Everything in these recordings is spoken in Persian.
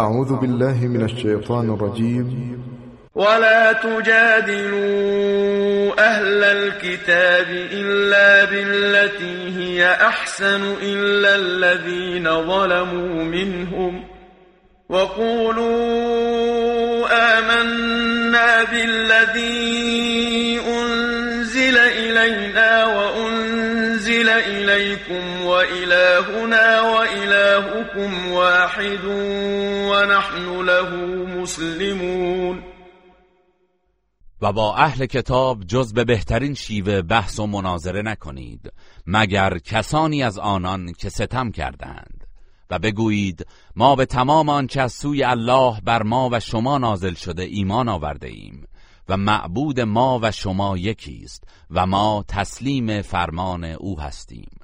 أعوذ بالله من الشیطان الرجیم ولا تجادلوا أهل الكتاب إلا بالتي هي أحسن إلا الذين ظلموا منهم وقولوا آمنا بالذي إليكم وإلهنا وإلهكم واحد ونحن له مسلمون. و با اهل کتاب جز به بهترین شیوه بحث و مناظره نکنید مگر کسانی از آنان که ستم کردند. و بگویید ما به تمام آنچه از سوی الله بر ما و شما نازل شده ایمان آورده ایم و معبود ما و شما یکی است و ما تسلیم فرمان او هستیم.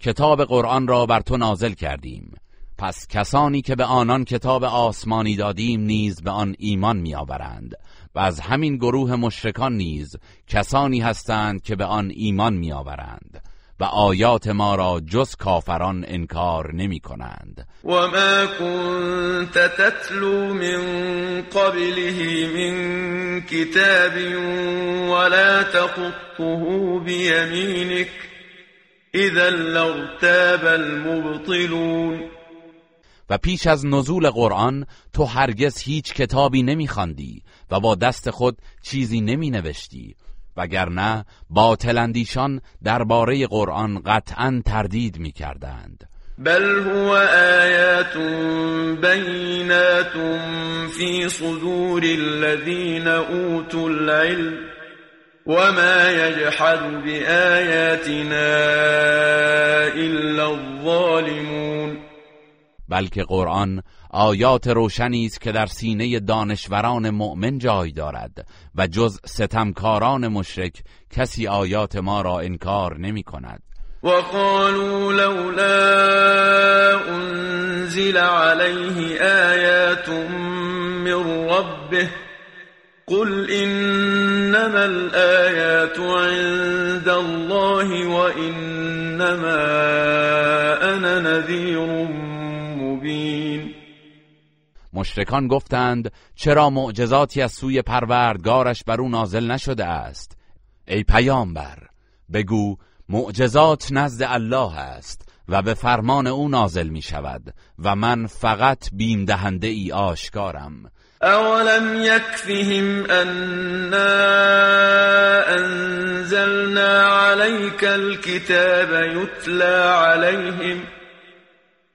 کتاب قرآن را بر تو نازل کردیم. پس کسانی که به آنان کتاب آسمانی دادیم نیز به آن ایمان میآورند و از همین گروه مشرکان نیز کسانی هستند که به آن ایمان میآورند و آیات ما را جز کافران انکار نمی کنند و ما كنت تتلو من قبله من کتاب ولا تخطه بیمینک اذا لارتاب المبطلون. و پیش از نزول قرآن تو هرگز هیچ کتابی نمیخواندی و با دست خود چیزی نمی نوشتی وگرنه باطلندیشان درباره قرآن قطعا تردید می کردند بل هو آیات بینات فی صدور الذین اوتوا العلم. وما يجحد بآياتنا إلا الظالمون. بلکه قرآن آیات روشنی است که در سینه دانشوران مؤمن جای دارد و جز ستمکاران مشرک کسی آیات ما را انکار نمی کند. وقالوا لولا انزل عليه آیات من ربه قل انما الآيات عند الله وانما انا نذیر مشرکان گفتند چرا معجزاتی از سوی پروردگارش بر او نازل نشده است؟ ای پیامبر بگو معجزات نزد الله است و به فرمان او نازل می شود و من فقط بیم دهنده ای آشکارم. اولم یکفهم انا انزلنا عليك الكتاب یتلا علیهم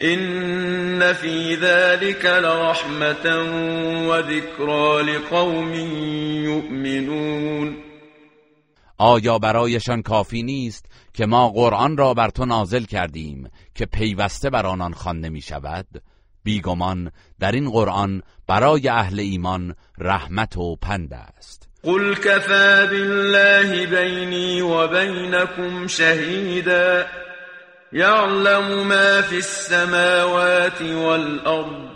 إن في ذلك لرحمة وذكرى لقوم يؤمنون آیا برایشان کافی نیست که ما قرآن را بر تو نازل کردیم که پیوسته بر آنان خوانده می شود بیگمان در این قرآن برای اهل ایمان رحمت و پند است. قل كفى بالله بینی و بینکم شهیدا يعلم ما في السماوات والأرض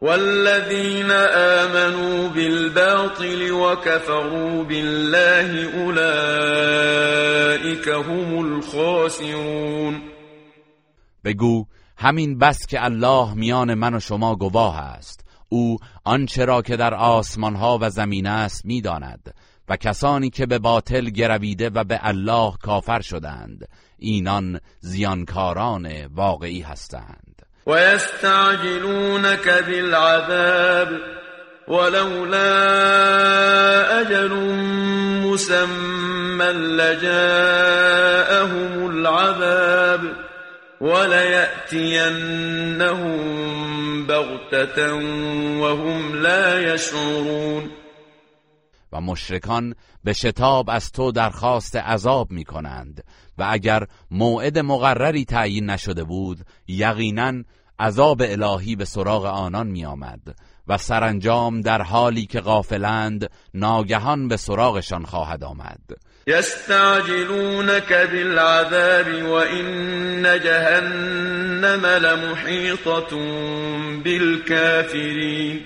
والذين آمنوا بالباطل وكفروا بالله أولئك هم الخاسرون. بگو همین بس که الله میان من و شما گواه است. او آنچه را که در آسمان ها و زمین است می‌داند و کسانی که به باطل گرویده و به الله کافر شدند اینان زیانکاران واقعی هستند. و یستعجلونک بالعذاب ولولا اجل مسمى لجاءهم العذاب وليأتينهم بغتة وهم لا يشعرون. و مشرکان به شتاب از تو درخواست عذاب می کنند. و اگر موعد مقرری تعیین نشده بود یقینا عذاب الهی به سراغ آنان می آمد و سرانجام در حالی که غافلند ناگهان به سراغشان خواهد آمد. يستعجلونك بالعذاب وإن جهنم لمحيطة بالكافرين.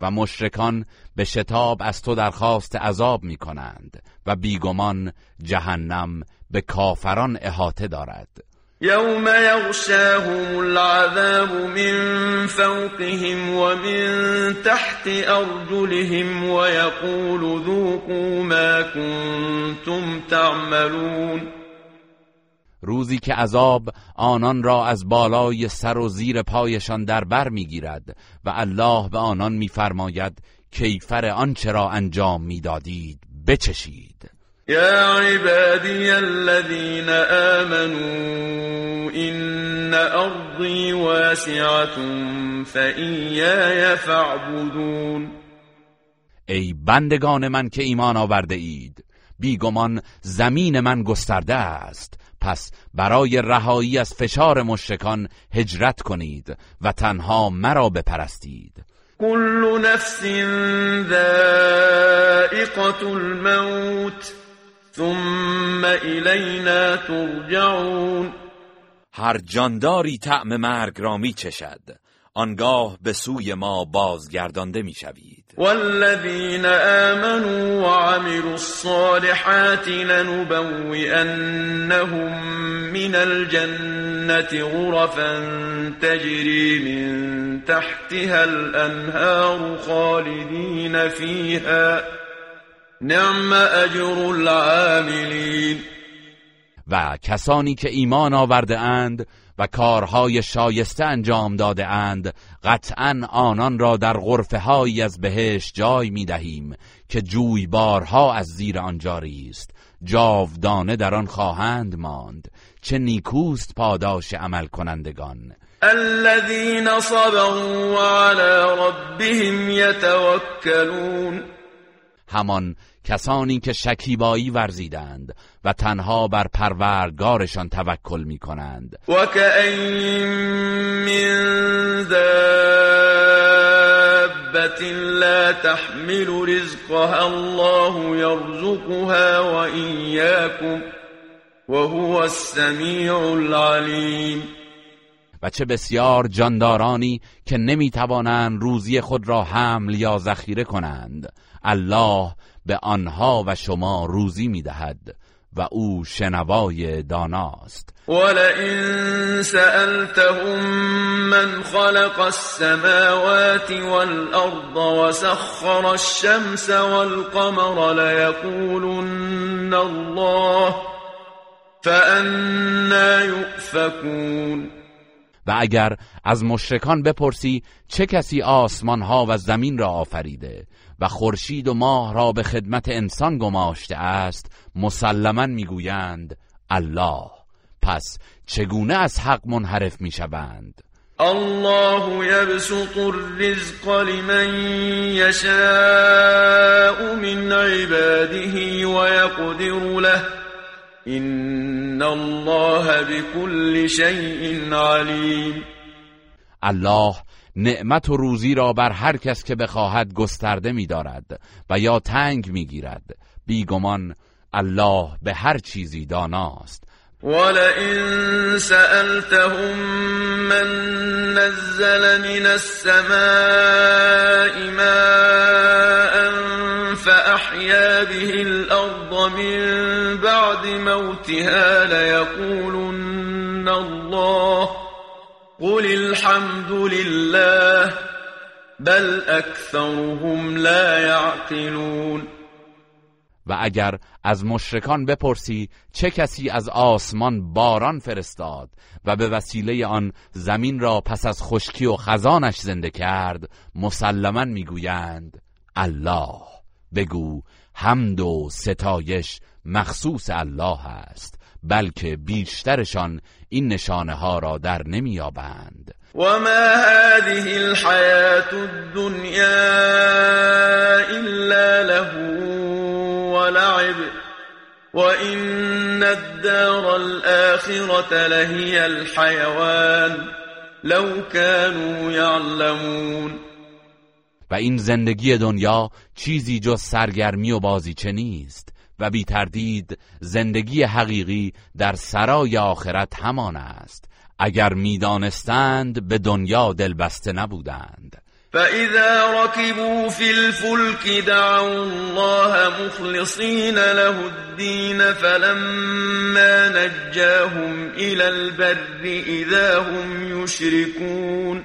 و مشرکان به شتاب از تو درخواست عذاب می کنند و بیگمان جهنم به کافران احاطه دارد. يوم يغشاهم العذاب من فوقهم ومن تحت أرجلهم ويقول ذوقوا ما كنتم تعملون روزی که عذاب آنان را از بالای سر و زیر پایشان در بر می‌گیرد و الله به آنان میفرماید کیفر آنچه را انجام می‌دادید بچشید. يا عبادي الذين آمنوا إن أرضي واسعة فإياي فاعبدون. ای بندگان من که ایمان آورده اید بیگمان زمین من گسترده است. پس برای رهایی از فشار مشرکان هجرت کنید و تنها مرا بپرستید. كل نفس ذائقة الموت. ثم الینا ترجعون. هر جانداری طعم مرگ را می چشد. آنگاه به سوی ما بازگردانده می شوید. والذین آمنوا وعملوا الصالحات لنبوئنهم من الجنة غرفا تجري من تحتها الانهار خالدین فيها نعم اجر العاملین. و کسانی که ایمان آورده اند و کارهای شایسته انجام داده اند قطعا آنان را در غرفه هایی از بهش جای می دهیم که جویبارها از زیر آن جاری است. جاودانه در آن خواهند ماند. چه نیکوست پاداش عمل کنندگان الذين صبروا وعلى ربهم يتوكلون همان کسانی که شکیبایی ورزیدند و تنها بر پروردگارشان توکل می کنند و من دابت لا تحمل رزقها الله يرزقها و ایاكم وهو السمیع العلیم و چه بسیار جاندارانی که نمی توانند روزی خود را حمل یا ذخیره کنند. الله به آنها و شما روزی می‌دهد و او شنوای داناست. ولئن سألتهم من خلق السماوات والأرض وسخر الشمس والقمر ليقولن الله فأنا يؤفكون. و اگر از مشرکان بپرسی چه کسی آسمان ها و زمین را آفریده؟ و خورشید و ماه را به خدمت انسان گماشته است مسلما می‌گویند الله. پس چگونه از حق منحرف می‌شوند؟ الله يبسط الرزق لمن يشاء من عباده ويقدر له. ان الله بكل شيء عليم الله نعمت و روزی را بر هر کس که بخواهد گسترده می‌دارد و یا تنگ می‌گیرد. بیگمان الله به هر چیزی داناست. ولئن سألتهم من نزل من السماء ماء فأحيا به الأرض من بعد موتها ليقولن الله قل الحمد لله بل اکثرهم لا يعقلون و اگر از مشرکان بپرسی چه کسی از آسمان باران فرستاد و به وسیله آن زمین را پس از خشکی و خزانش زنده کرد مسلما می‌گویند الله بگو حمد و ستایش مخصوص الله است. بلکه بیشترشان این نشانه ها را در نمیابند و ما هذه الحیات الدنیا الا له ولعب وإن الدار الآخرة لهي الحيوان لو كانوا يعلمون. و این زندگی دنیا چیزی جز سرگرمی و بازیچه نیست. و بی تردید زندگی حقیقی در سرای آخرت همان است اگر می‌دانستند به دنیا دلبسته نبودند. فإذا ركبوا في الفلك دعوا الله مخلصين له الدين فلما نجاهم إلى البر إذا هم يشركون.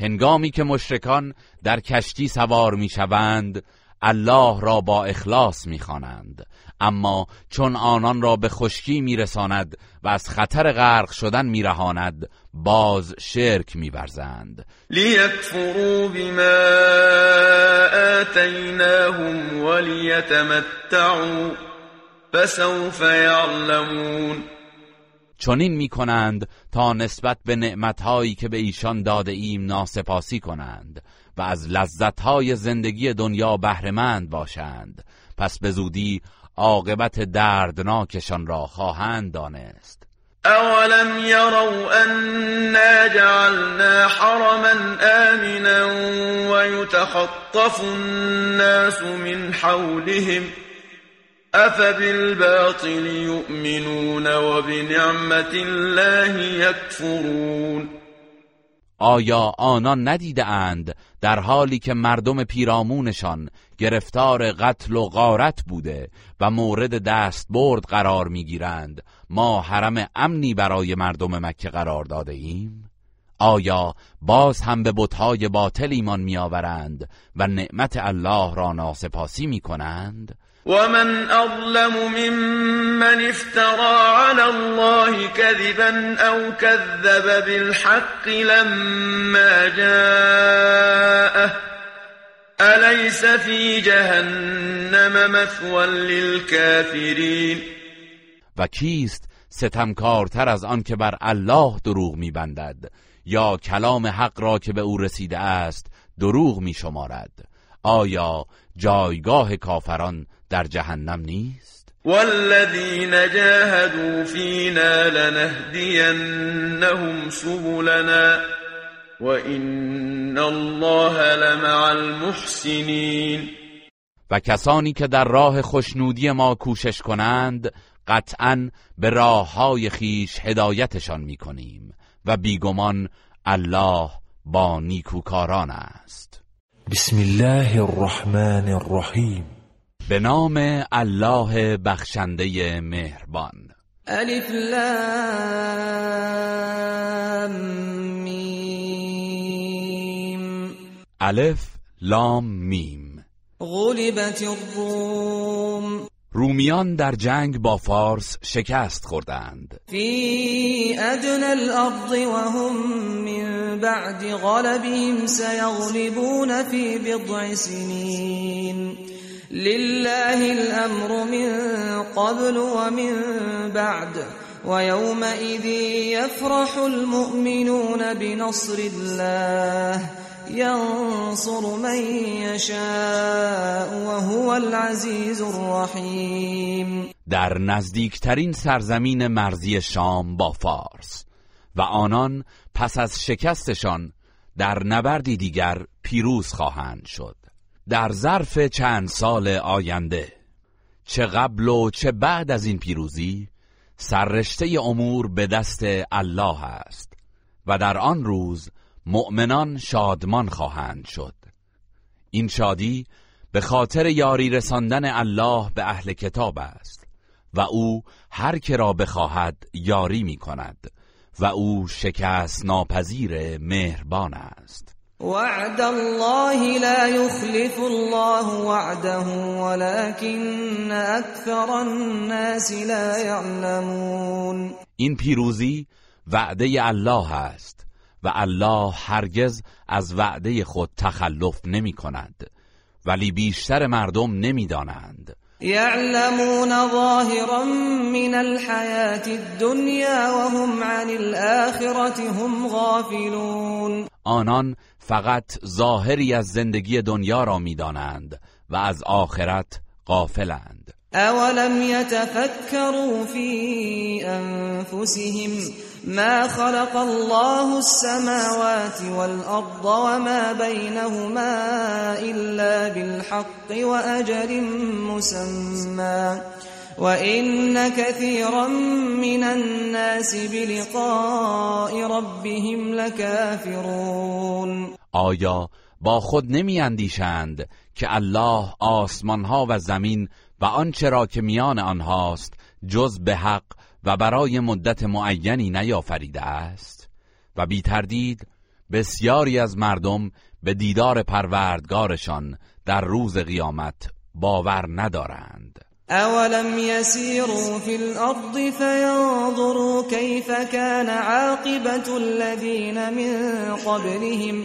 هنگامی که مشرکان در کشتی سوار می‌شوند الله را با اخلاص می‌خوانند. اما چون آنان را به خشکی میرساند و از خطر غرق شدن میرهاند باز شرک میورزند. لیکفروا بما آتیناهم ولیتمتعوا فسوف یعلمون. چنین می کنند تا نسبت به نعمتهایی که به ایشان داده ایم ناسپاسی کنند. و از لذتهای زندگی دنیا بهرهمند باشند. پس به زودی عاقبت دردناکشان را خواهند دانست. اولم يروا أنا جعلنا حرما آمنا ويتخطف الناس من حولهم افبالباطل يؤمنون وبنعمت الله يكفرون آیا آنان ندیده اند در حالی که مردم پیرامونشان گرفتار قتل و غارت بوده و مورد دست برد قرار می‌گیرند ما حرم امنی برای مردم مکه قرار داده ایم؟ آیا باز هم به بتهای باطل ایمان میآورند و نعمت الله را ناسپاسی می کنند؟ ومن أظلم ممن افترى على الله كذبا أو كذب بالحق لما جاءه أليس في جهنم مثوى للكافرين؟ و کیست ستمکارتر از آن که بر الله دروغ میبندد یا کلام حق را که به او رسیده است دروغ می شمارد آیا جایگاه کافران در جهنم نیست؟ والذین جاهدوا فینا لنهدینهم سبلنا وان الله لمع المحسنین. و کسانی که در راه خوشنودی ما کوشش کنند قطعا به راه های خیش هدایتشان می کنیم و بیگمان الله با نیکوکاران است. بسم الله الرحمن الرحیم. به نام الله بخشنده مهربان. الف لام میم. الف لام میم. غلبت الروم. رومیان در جنگ با فارس شکست خوردند. فی ادنى الارض وهم من بعد غلبهم سيغلبون في بضع سنين لله الأمر من قبل ومن بعد ويومئذ يفرح المؤمنون بنصر الله ينصر من يشاء وهو العزيز الرحيم در نزدیکترین سرزمین مرزی شام با فارس. و آنان پس از شکستشان در نبردی دیگر پیروز خواهند شد. در ظرف چند سال آینده. چه قبل و چه بعد از این پیروزی سررشته امور به دست الله است و در آن روز مؤمنان شادمان خواهند شد. این شادی به خاطر یاری رساندن الله به اهل کتاب است و او هر که را بخواهد یاری می کند و او شکست ناپذیر مهربان است. وعد الله لا يخلف الله وعده ولكن اكثر الناس لا يعلمون. این پیروزی وعده الله است و الله هرگز از وعده خود تخلف نمی کند ولی بیشتر مردم نمی‌دانند يعلمون ظاهرا من الحياة الدنيا وهم عن الآخرة هم غافلون. آنان فقط ظاهری از زندگی دنیا را میدانند و از آخرت غافلند. أولم يتفكروا في أنفسهم ما خلق الله السماوات والأرض وما بينهما إلا بالحق وأجل مسمى. وإن كثيرا من الناس بلقاء ربهم لكافرون. آیا با خود نمی اندیشند که الله آسمانها و زمین و آنچه را که میان آنهاست جز به حق و برای مدت معینی نیافریده است؟ و بی تردید بسیاری از مردم به دیدار پروردگارشان در روز قیامت باور ندارند. اولم يسيروا في الارض فينظروا كيف كان عاقبة الذين من قبلهم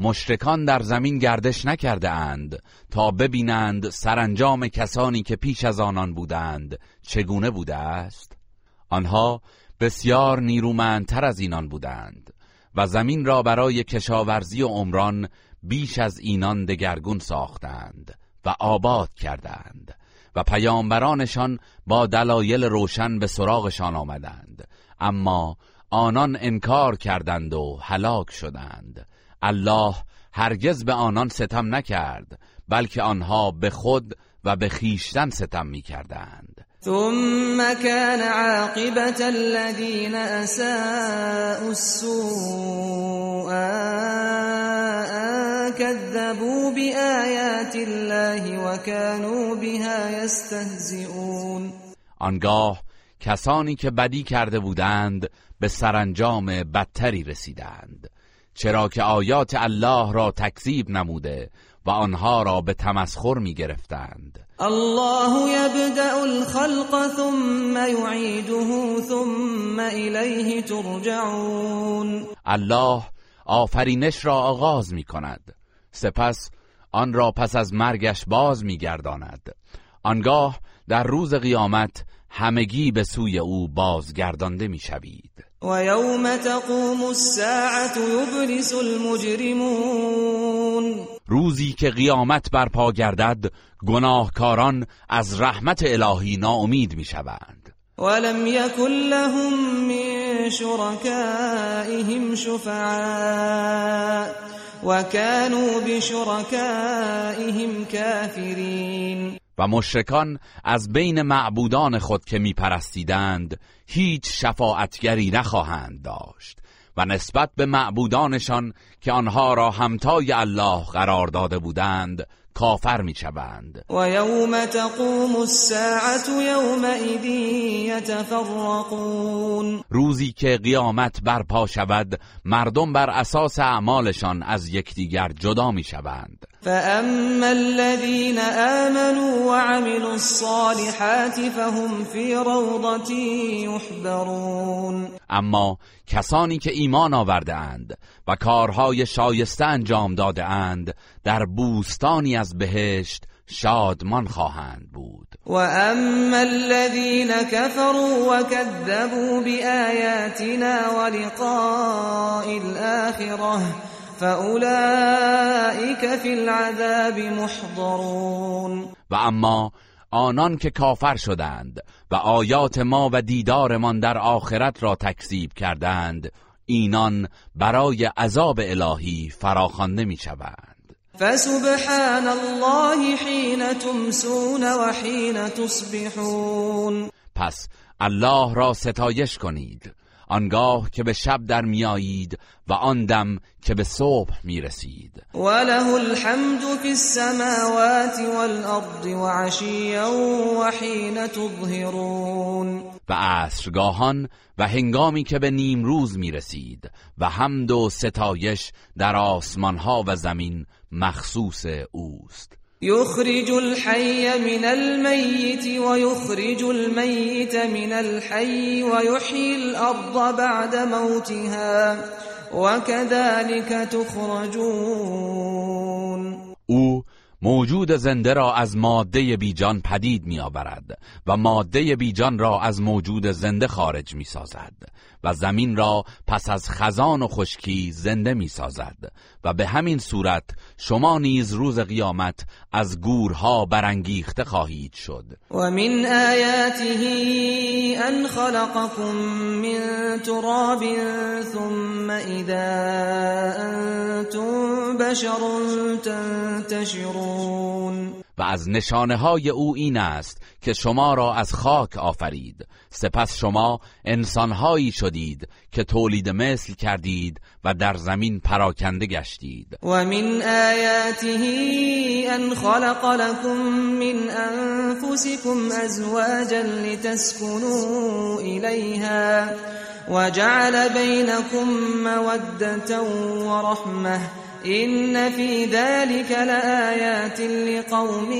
مشرکان در زمین گردش نکرده اند تا ببینند سرانجام کسانی که پیش از آنان بودند چگونه بوده است. آنها بسیار نیرومندتر از اینان بودند و زمین را برای کشاورزی و عمران بیش از اینان دگرگون ساختند و آباد کردند و پیامبرانشان با دلایل روشن به سراغشان آمدند. اما آنان انکار کردند و هلاک شدند. الله هرگز به آنان ستم نکرد بلکه آنها به خود و به خیشتن ستم می کردند ثم كان عاقبة الذين أساءوا السوء كذبوا بآيات الله وكانوا بها يستهزئون. آنگاه کسانی که بدی کرده بودند به سرانجام بدتری رسیدند. چرا که آیات الله را تکذیب نموده و آنها را به تمسخر می گرفتند الله یبدأ الخلق ثم يعيده ثم الیه ترجعون. الله آفرینش را آغاز می کند سپس آن را پس از مرگش باز می گرداند آنگاه در روز قیامت همگی به سوی او بازگردانده می شوید و یوم تقوم الساعت یبرس المجرمون. روزی که قیامت برپا گردد گناهکاران از رحمت الهی ناامید می شوند ولم یکن لهم من شرکائهم شفعاء وكانوا بشركائهم كافرین و مشرکان از بین معبودان خود که میپرستیدند هیچ شفاعتگری نخواهند داشت و نسبت به معبودانشان که آنها را همتای الله قرار داده بودند کافر می‌شوند. و یوم تقوم الساعت یومئذ یتفرقون روزی که قیامت برپا شود مردم بر اساس اعمالشان از یکدیگر جدا می‌شوند. فاما الذين آمنوا وعملوا الصالحات فهم في روضة يحبرون اما کسانی که ایمان آورده اند و کارهای شایسته انجام داده اند در بوستانی از بهشت شادمان خواهند بود. و اما الذين كفروا وكذبوا بآياتنا ولقاء الآخرة فأولئك في العذاب محضرون. و اما آنان که کافر شدند و آیات ما و دیدارمان در آخرت را تکذیب کردند اینان برای عذاب الهی فراخوانده می شوند فسبحان الله حین تمسون و حین تصبحون. پس الله را ستایش کنید. آنگاه که به شب در میایید و آن دم که به صبح می‌رسید. وله الحمد فی السماوات والارض وعشیا وحین تظهرون. و عصرگاهان و هنگامی که به نیم روز می‌رسید و حمد و ستایش در آسمانها و زمین مخصوص اوست. يخرج الحي من الميت ويخرج الميت من الحي ويحيي الأرض بعد موتها وكذلك تخرجون. او موجود زنده را از ماده بیجان پدید می آورد و ماده بیجان را از موجود زنده خارج می سازد و زمین را پس از خزان و خشکی زنده می سازد و به همین صورت شما نیز روز قیامت از گورها برانگیخته خواهید شد. و من آیاته ان خلقكم من تراب ثم اذا انتم بشر تنتشرون. و از نشانه های او این است که شما را از خاک آفرید. سپس شما انسانهایی شدید که تولید مثل کردید و در زمین پراکنده گشتید. و من آیاته ان خلق لكم من انفسكم ازواجا لتسكنوا الیها وجعل بينكم موده ورحمه این فی ذلك لآیات لقوم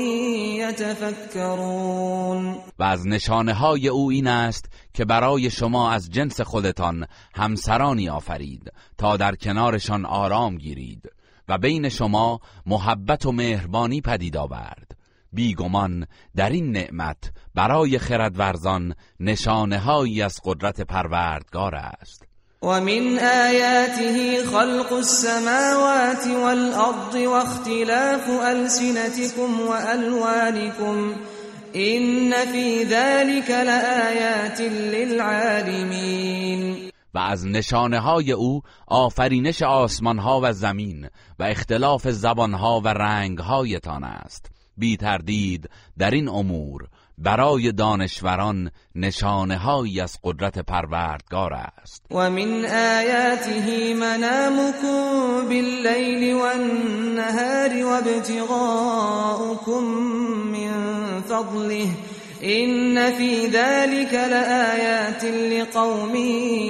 یتفکرون و از نشانه های او این است که برای شما از جنس خودتان همسرانی آفرید تا در کنارشان آرام گیرید و بین شما محبت و مهربانی پدید آورد. بیگمان در این نعمت برای خردورزان نشانه هایی از قدرت پروردگار است. ومن آياته خلق السماوات والأرض واختلاف ألسنتكم وألوانكم إن في ذلك لآيات للعالمين. و از نشانه های او آفرینش آسمان ها و زمین و اختلاف زبان ها و رنگ هایتان است. بی تردید در این امور برای دانشوران نشانه هایی از قدرت پروردگار است. و من آیاته منامكم باللیل والنهار وابتغاؤكم من فضله. این فی ذلك لآیات لقوم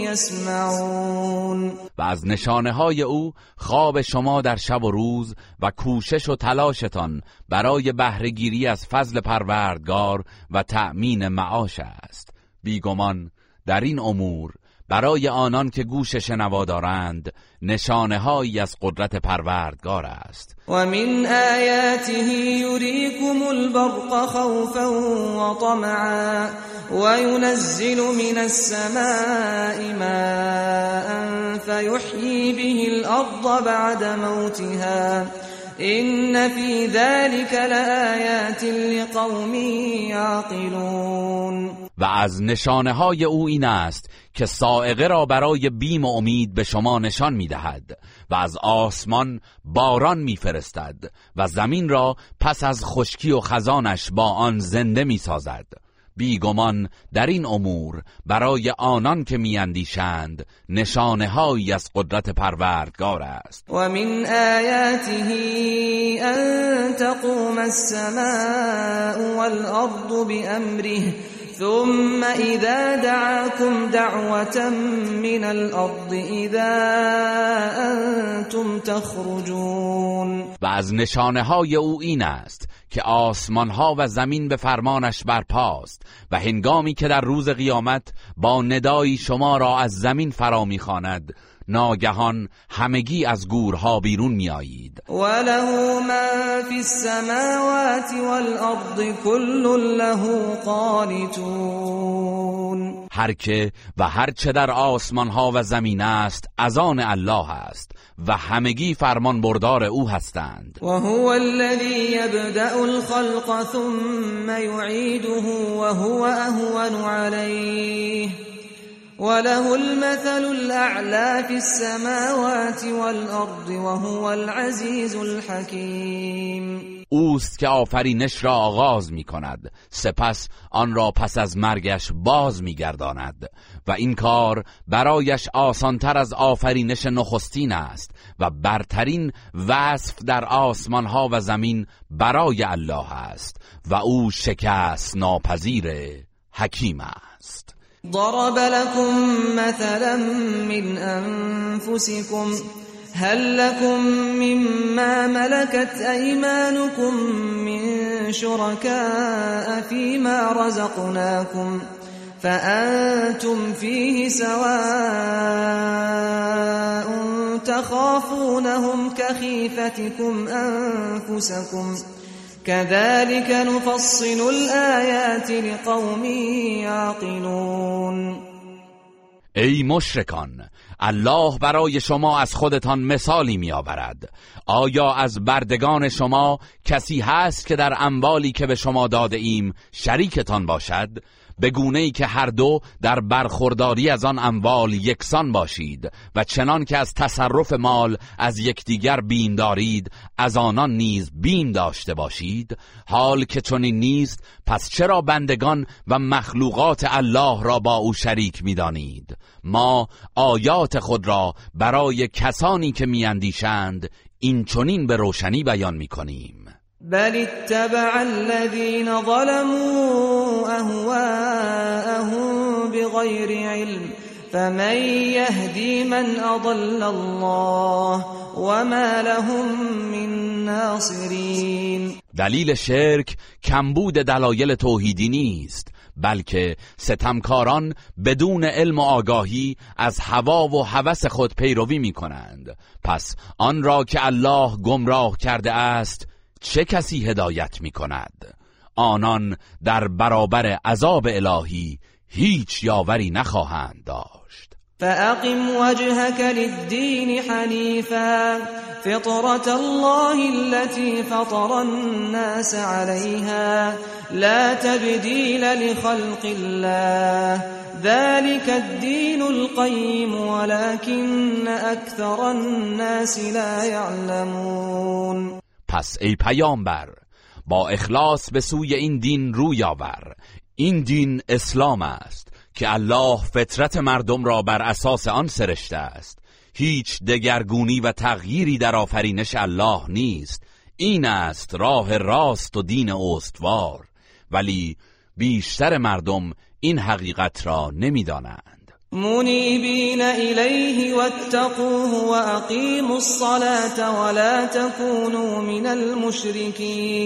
یسمعون و از نشانه های او خواب شما در شب و روز و کوشش و تلاشتان برای بهرهگیری از فضل پروردگار و تأمین معاش است. بیگمان در این امور برای آنان که گوش شنوا دارند نشانه هایی از قدرت پروردگار است. و من آیاته یریکم البرق خوفا و طمعا و ینزل من السماء ماء فیحیی به الارض بعد موتها. این فی ذلك لآیات لقوم یعقلون. و از نشانه های او این است که سائقه را برای بیم و امید به شما نشان می دهد و از آسمان باران می فرستد و زمین را پس از خشکی و خزانش با آن زنده می سازد بیگمان در این امور برای آنان که میاندیشند نشانه هایی از قدرت پروردگار است. و من آیاته ان تقوم السماء والارض بامره ثم اذا دعاكم دعوة من الارض اذا انتم تخرجون. و از نشانه های او این است که آسمان ها و زمین به فرمانش برپاست و هنگامی که در روز قیامت با ندایی شما را از زمین فرا می‌خواند ناگهان همگی از گورها بیرون میآیید. وله ما فی السماوات والارض كل له قانتون. هر که و هر چه در آسمان ها و زمین است از آن الله است و همگی فرمان بردار او هستند. و هو الذی یبدأ الخلق ثم یعیده و هو اهون علیه وله المثل الأعلى في السماوات والأرض وهو العزيز الحكيم. اوست که آفرینش را آغاز می کند سپس آن را پس از مرگش باز می گرداند و این کار برایش آسانتر از آفرینش نخستین است و برترین وصف در آسمان ها و زمین برای الله است و او شکست ناپذیر حکیم است. ضرب لكم مثلا من أنفسكم هل لكم مما ملكت أيمانكم من شركاء فيما رزقناكم فأنتم فيه سواء تخافونهم كخيفتكم أنفسكم كذلك نفصل الآيات لقوم يعقلون. ای مشرکان الله برای شما از خودتان مثالی می آورد آیا از بردگان شما کسی هست که در اموالی که به شما داده ایم شریکتان باشد؟ به گونه ای که هر دو در برخورداری از آن اموال یکسان باشید و چنان که از تصرف مال از یکدیگر بین دارید از آنان نیز بین داشته باشید. حال که چنین نیست پس چرا بندگان و مخلوقات الله را با او شریک می‌دانید؟ ما آیات خود را برای کسانی که میاندیشند این چنین به روشنی بیان می‌کنیم. بل اتبع الذين ظلموا اهواءهم بغير علم فمن يهدي من اضل الله وما لهم من ناصرين. دلیل شرک کمبود دلایل توحیدی نیست بلکه ستمکاران بدون علم و آگاهی از هوا و هوس خود پیروی می کنند پس آن را که الله گمراه کرده است چه کسی هدایت می کند آنان در برابر عذاب الهی هیچ یاوری نخواهند داشت. فأقم وجهك للدين حنيفا. فطرة الله التي فطر الناس عليها. لا تبديل لخلق الله. ذلك الدين القيم ولكن أكثر الناس لا يعلمون. پس ای پیامبر با اخلاص به سوی این دین روی آور. این دین اسلام است که الله فطرت مردم را بر اساس آن سرشته است. هیچ دگرگونی و تغییری در آفرینش الله نیست. این است راه راست و دین استوار. ولی بیشتر مردم این حقیقت را نمی‌دانند. منيبين إليه واتقوه وأقيموا الصلاة ولا تكونوا من المشركين.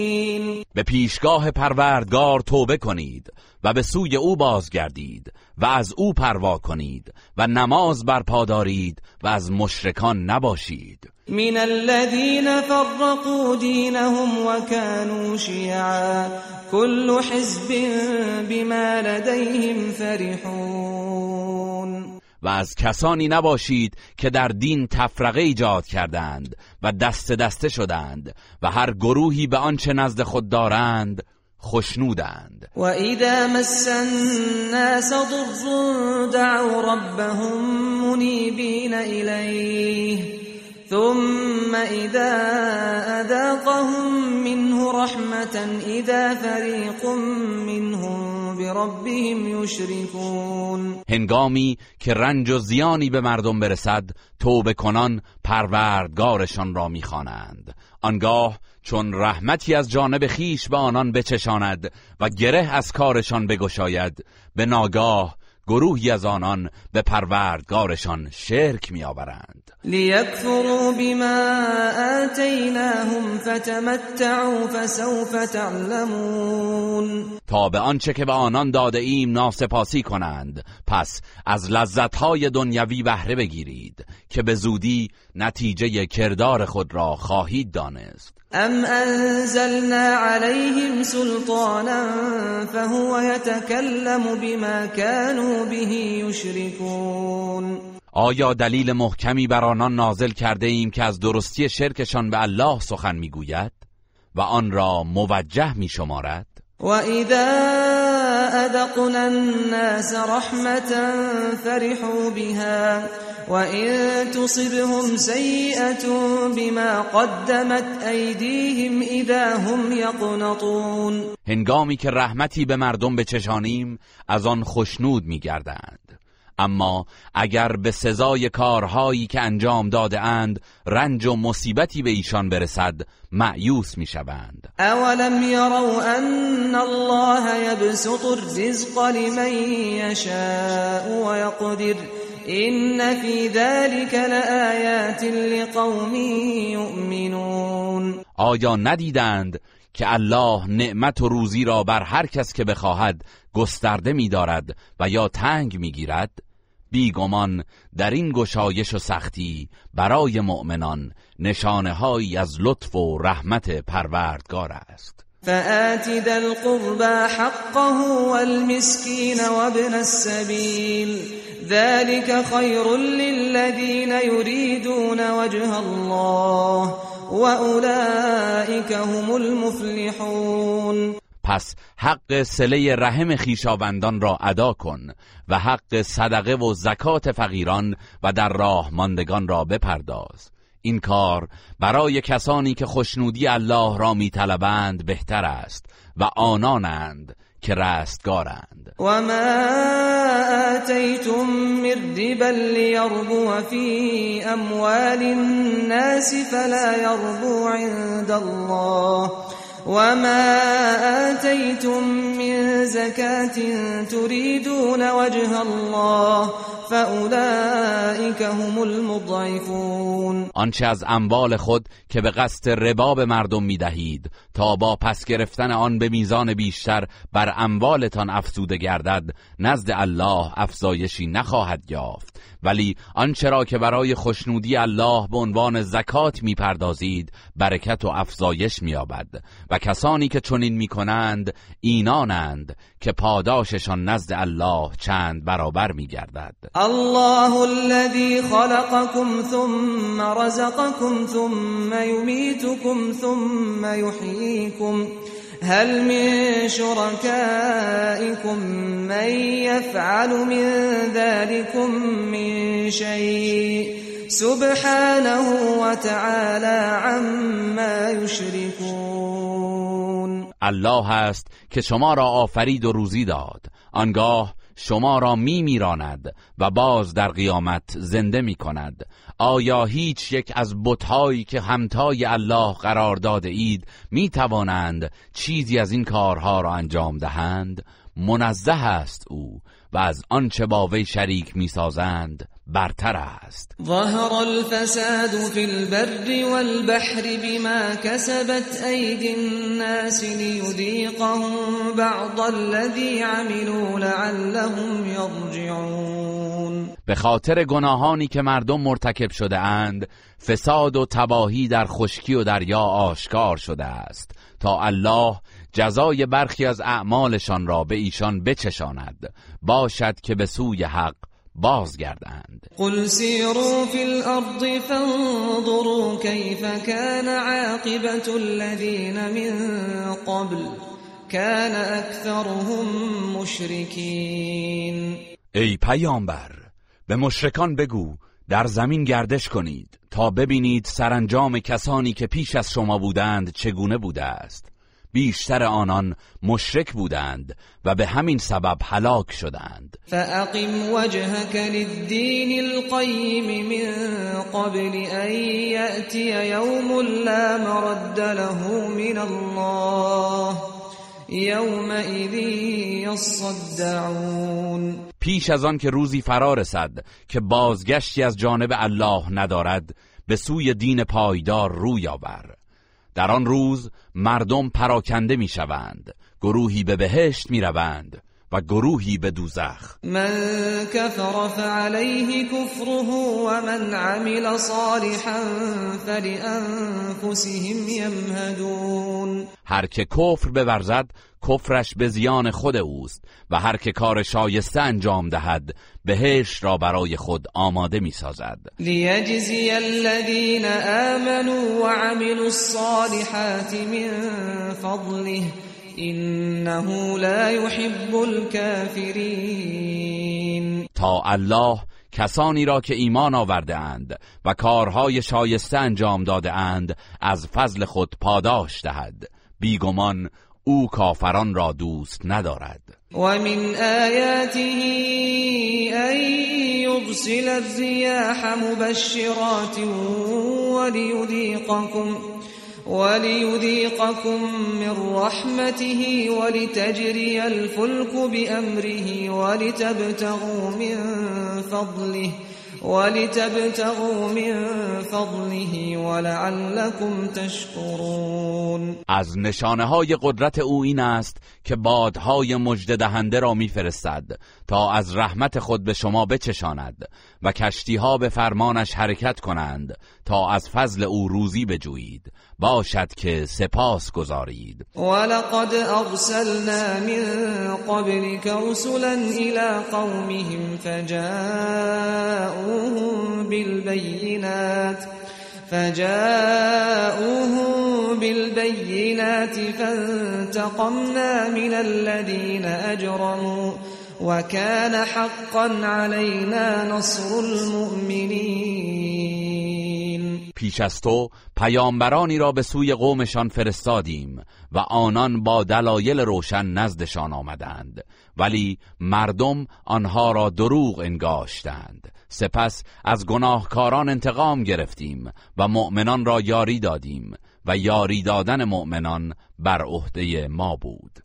به پیشگاه پروردگار توبه کنید و به سوی او بازگردید و از او پروا کنید و نماز برپا دارید و از مشرکان نباشید. من الذين فرقوا دينهم وكانوا شيعا. كل حزب بما لديهم فرحون. و از کسانی نباشید که در دین تفرقه ایجاد کردند و دست دسته شدند و هر گروهی به آنچه نزد خود دارند خشنودند. و اذا مس الناس ضر دعوا ربهم منیبین الیه. ثم اذا اذاقهم منه رحمة اذا فريق منهم بربهم يشركون. هنگامی که رنج و زیانی به مردم برسد توبه کنان پروردگارشان را می‌خوانند. آنگاه چون رحمتی از جانب خیش به آنان بچشاند و گره از کارشان بگشاید به ناگاه گروهی از آنان به پروردگارشان شرک میآورند. لیکفروا بما آتیناهم فتمتعوا فسوف تعلمون. تا به آنچه که به آنان داده ایم ناسپاسی کنند پس از لذتهای دنیوی بهره بگیرید که به زودی نتیجه کردار خود را خواهید دانست. ام انزلنا عليهم سلطانا فهو يتكلم بما كانوا به يشركون آیا دلیل محکمی بر آنان نازل کرده ایم که از درستی شرکشان به الله سخن می‌گوید و آن را موجه می شمارد وإذا أذقنا الناس رحمة فرحوا بها وإن تصبهم سيئة بما قدمت أيديهم إذا هم يقنطون هنگامی که رحمتی به مردم بچشانیم از آن خشنود میگردند. اما اگر به سزای کارهایی که انجام داده اند رنج و مصیبتی به ایشان برسد معیوس می‌شوند اولم یروا ان الله یبسط الرزق لمن یشاء و یقدر این فی ذلك لآیات لقوم یؤمنون. آیا ندیدند که الله نعمت و روزی را بر هر کس که بخواهد گسترده می‌دارد و یا تنگ می‌گیرد؟ بیگمان در این گشایش و سختی برای مؤمنان نشانه از لطف و رحمت پروردگار است. فآت ذا القربى حقه والمسكين وابن السبيل. ذلك خير للذين يريدون وجه الله وأولئك هم المفلحون. پس حق سله رحم خیشاوندان را ادا کن و حق صدقه و زکات فقیران و در راه ماندگان را بپرداز. این کار برای کسانی که خوشنودی الله را میطلبند بهتر است و آنانند که رستگارند. و ما آتیتم من ربا لیربو فی اموال الناس فلا یربو عند الله. وما آتيتم من زكاة تريدون وجه الله فاولئك هم المضعفون آنچه از اموال خود که به قصد ربا به مردم می‌دهید تا با پس گرفتن آن به میزان بیشتر بر اموالتان افزوده گردد نزد الله افزایشی نخواهد یافت. ولی آنچه را که برای خوشنودی الله به عنوان زکات می‌پردازید برکت و افزایش مییابد. و کسانی که چنین می‌کنند اینانند که پاداششان نزد الله چند برابر میگردد. الله الذي خلقكم ثم رزقكم ثم يميتكم ثم يحييكم هل من شركائكم من يفعل من ذلكم من شيء؟ سبحانه وتعالى عما يشركون. الله است که شما را آفرید و روزی داد. آنگاه شما را می میراند و باز در قیامت زنده می کند آیا هیچ یک از بتهایی که همتای الله قرار داده اید می توانند چیزی از این کارها را انجام دهند؟ منزه است او و از آنچه با وی شریک می‌سازند. برتر است. ظهر الفساد في البر والبحر بما كسبت ايدي الناس ليذيقهم بعض الذي عملوا لعلهم يرجعون. به خاطر گناهانی که مردم مرتکب شده اند فساد و تباهی در خشکی و دریا آشکار شده است تا الله جزای برخی از اعمالشان را به ایشان بچشاند. باشد که به سوی حق بازگردند. قل سیروا فی الارض فانظروا کیف کان عاقبت الذین من قبل. کان اکثرهم مشرکین ای پیامبر به مشرکان بگو در زمین گردش کنید تا ببینید سرانجام کسانی که پیش از شما بودند چگونه بوده است. بیشتر آنان مشرک بودند و به همین سبب هلاک شدند. فاقم وجهك للدين القيم من قبل ان ياتي يوم لا مرد له من الله يومئذ يصدعون. پیش از آن که روزی فرا رسد که بازگشتی از جانب الله ندارد به سوی دین پایدار روی آور. در آن روز مردم پراکنده می‌شوند. گروهی به بهشت می‌روند. و گروهی به دوزخ. من کفر فعلیه کفره و من عمل صالحا فلانفسهم یمهدون. هر که کفر بورزد کفرش به زیان خود اوست و هر که کار شایسته انجام دهد بهش را برای خود آماده می سازد لیجزی الذین آمنوا وعملوا الصالحات من فضله. انه لا يحب الكافرین تا الله کسانی را که ایمان آورده اند و کارهای شایسته انجام داده اند از فضل خود پاداش دهد. بیگمان او کافران را دوست ندارد. و من آیاته ان یرسل الرياح مبشرات وليذيقكم وليذيقكم من رحمته ولتجري الفلك بأمره ولتبتغوا من فضله ولتبتغوا من فضله ولعلكم تشكرون. از نشانه های قدرت او این است که بادهای مجد دهنده را میفرستد. تا از رحمت خود به شما بچشاند و کشتی ها به فرمانش حرکت کنند تا از فضل او روزی بجویید. باشد که سپاس گذارید ولقد ارسلنا من قبلك رسلا الى قومهم فجاءوهم بالبينات فجاءوهم بالبينات فانتقمنا من الذين أجرموا وكان حقا علينا نصر المؤمنين. پیش از تو پیامبرانی را به سوی قومشان فرستادیم و آنان با دلایل روشن نزدشان آمدند. ولی مردم آنها را دروغ انگاشتند. سپس از گناهکاران انتقام گرفتیم و مؤمنان را یاری دادیم و یاری دادن مؤمنان بر عهده ما بود.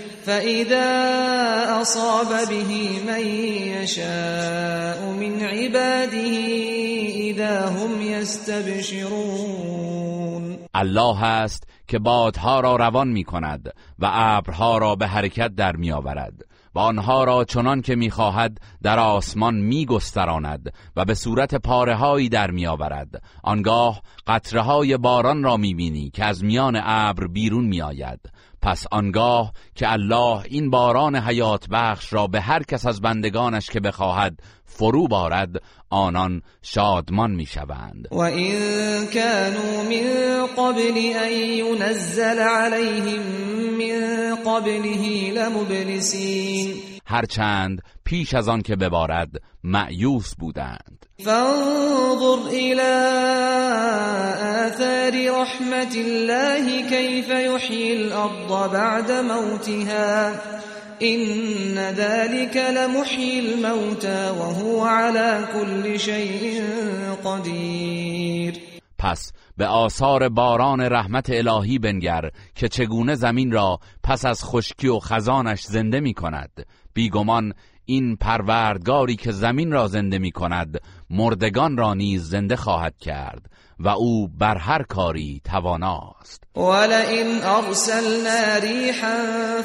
فإذا أصاب به من يشاء من عباده إذا هم يستبشرون الله است که بادها را روان می کند و ابرها را به حرکت در می آورد و آنها را چنان که می‌خواهد در آسمان میگستراند و به صورت پاره در میآورد. آنگاه قطره های باران را می‌بینی که از میان ابر بیرون میآید. پس آنگاه که الله این باران حیات بخش را به هر کس از بندگانش که بخواهد فرو بارد آنان شادمان می‌شوند. و این كانوا من قبل ان ينزل عليهم من قبله لمبلسین. هرچند پیش از آن که ببارد معیوس بودند. فانظر الى آثار رحمت الله كيف يحيي الارض بعد موتها. إن ذلك لمحيي الموتى وهو على كل شيء قدیر پس به آثار باران رحمت الهی بنگر که چگونه زمین را پس از خشکی و خزانش زنده می کند بیگمان این پروردگاری که زمین را زنده می کند مردگان را نیز زنده خواهد کرد. و او بر هر کاری تواناست. ولئن ارسلنا ریحا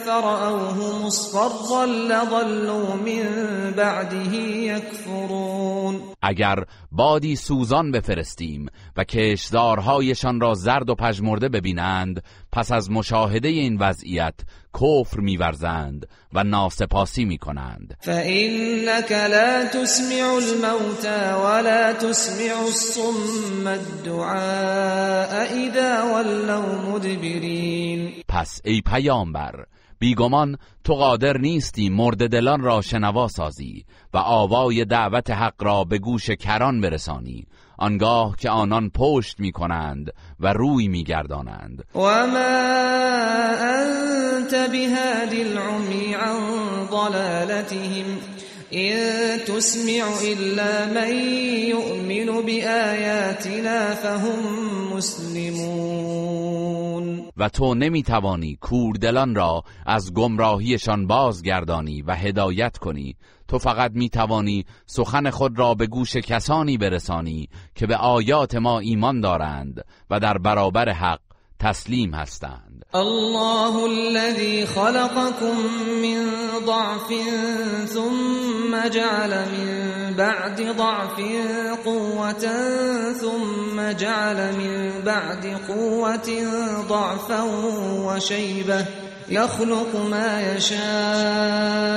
فرأوه مصفرا لظلوا من بعده یکفرون. اگر بادی سوزان بفرستیم و کشدارهایشان را زرد و پژمرده ببینند پس از مشاهده این وضعیت کفر میورزند و ناسپاسی می‌کنند. فإنك لا تسمع الموتى ولا تسمع الصم الدعاء اذا ولوا مدبرین پس ای پیامبر بیگمان تو قادر نیستی مرد دلان را شنوا سازی و آوای دعوت حق را به گوش کران برسانی. آنگاه که آنان پشت می کنند و روی می گردانند و ما انت بهادی العمی عن ضلالتهم این تسمع الا من یؤمن بآیاتنا فهم مسلمون. و تو نمی‌توانی کوردلان را از گمراهیشان بازگردانی و هدایت کنی. تو فقط می‌توانی سخن خود را به گوش کسانی برسانی که به آیات ما ایمان دارند و در برابر حق تسلیم هستند. الله الذي خلقكم من ضعف ثم جعل من بعد ضعف قوة ثم جعل من بعد قوة ضعفا وشيبة يخلق ما يشاء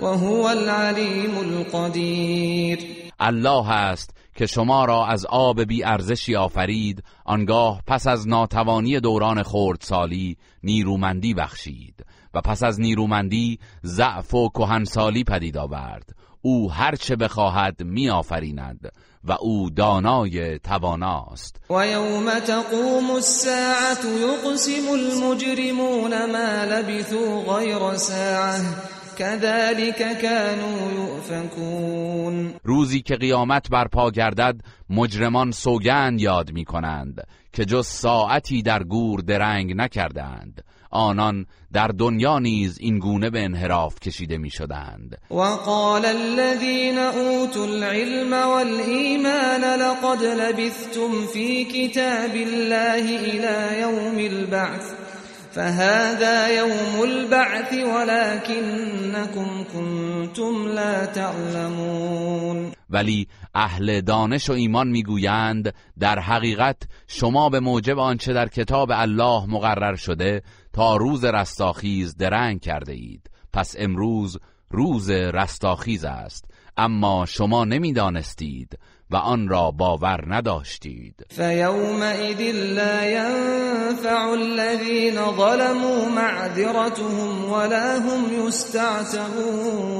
وهو العليم القدير. الله است که شما را از آب بی ارزشی آفرید آنگاه پس از ناتوانی دوران خردسالی نیرومندی بخشید و پس از نیرومندی ضعف و کهنسالی پدید آورد. او هرچه بخواهد می آفریند و او دانای تواناست. و یوم تقوم الساعت یقسم المجرمون ما لبثوا غیر ساعه كذلك كانوا يؤفكون. روزی که قیامت برپا گردد مجرمان سوگند یاد می کنند که جز ساعتی در گور درنگ نکردند. آنان در دنیا نیز این گونه به انحراف کشیده می شدند و قال الذين اوتوا العلم والایمان لقد لبثتم في كتاب الله الى يوم البعث. فهذا يوم البعث ولكنكم كنتم لا تعلمون. ولی اهل دانش و ایمان می‌گویند در حقیقت شما به موجب آنچه در کتاب الله مقرر شده تا روز رستاخیز درنگ کرده اید. پس امروز روز رستاخیز است. اما شما نمی‌دانستید. و آن را باور نداشتید. فیومئذ لا ينفع الذين ظلموا معذرتهم ولا هم يستعتبون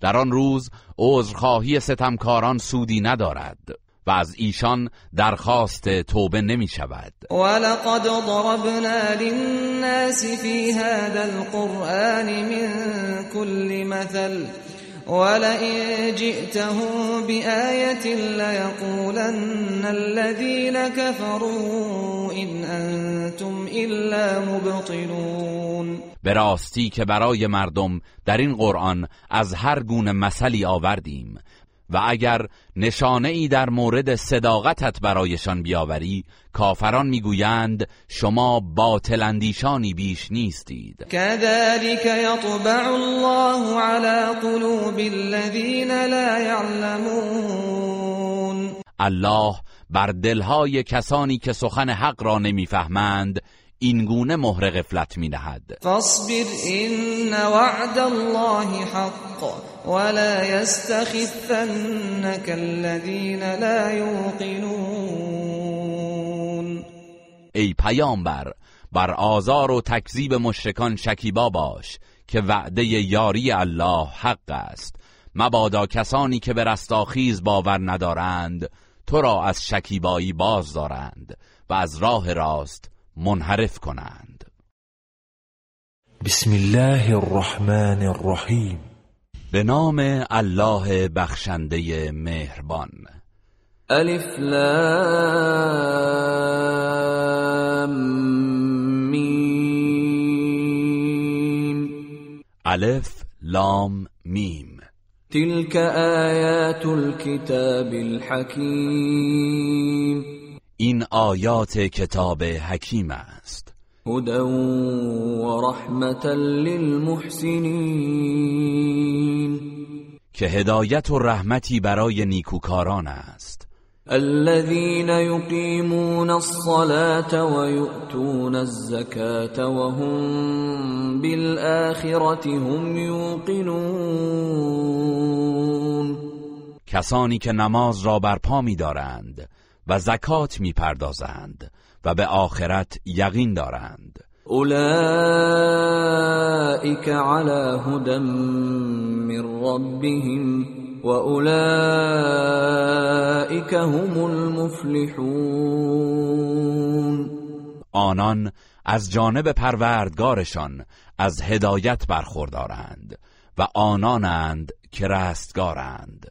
در آن روز عذرخواهی ستمکاران سودی ندارد و از ایشان درخواست توبه نمی شود. ولقد ضربنا للناس في هذا القرآن من كل مثل ولئن جئتهم بآية ليقولن الذين كفروا إن أنتم إلا مبطلون. به راستی که برای مردم در این قرآن از هر گونه مثلی آوردیم و اگر نشانه ای در مورد صداقتت برایشان بیاوری کافران می‌گویند شما باطل اندیشانی بیش نیستید. كذلك یطبع الله على قلوب الذين لا يعلمون الله بر دلهای کسانی که سخن حق را نمی‌فهمند این گونه مهر غفلت می نهد فاصبر این وعد الله حق ولا يستخفنك الذين لا يوقنون. ای پیامبر بر آزار و تکذیب مشرکان شکیبا باش که وعده یاری الله حق است. مبادا کسانی که به رستاخیز باور ندارند تو را از شکیبایی باز دارند و از راه راست منحرف کنند. بسم الله الرحمن الرحیم. به نام الله بخشنده مهربان. الف لام میم. الف لام میم. تلك آیات الكتاب الحکیم این آیات کتاب حکیم است. هدى و رحمتا للمحسنین که هدایت و رحمتی برای نیکوکاران است. الذين يقيمون الصلاة ويؤتون الزكاة وهم بالآخرة هم يوقنون. کسانی که نماز را برپا می دارند و زکات می‌پردازند و به آخرت یقین دارند. اولئک علی هدى من ربهم و اولئک هم المفلحون. آنان از جانب پروردگارشان از هدایت برخوردارند و آنانند که رستگارند.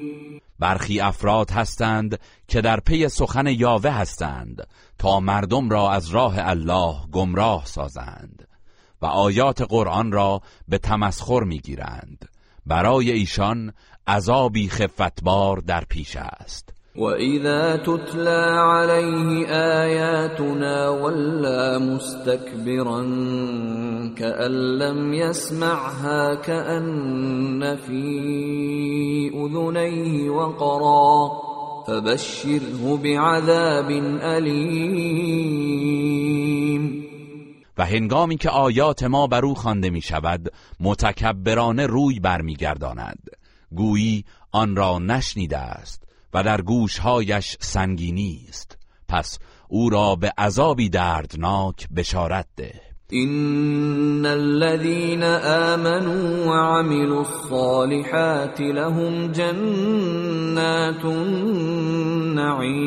برخی افراد هستند که در پی سخن یاوه هستند تا مردم را از راه الله گمراه سازند و آیات قرآن را به تمسخر می‌گیرند. برای ایشان عذابی خفتبار در پیش است. و اذا تتلا علیه آیاتنا ولا مستكبرا كأن لم يسمعها كأن في اذنيه وقرا فبشره بعذاب و و هنگامی که آیات ما بر او خوانده می شود متکبرانه روی برمیگرداند. گویی آن را نشنیده است. و در گوشهایش سنگینی است پس او را به عذابی دردناک بشارت ده. إن الذين آمنوا وعملوا الصالحات لهم جنات النعیم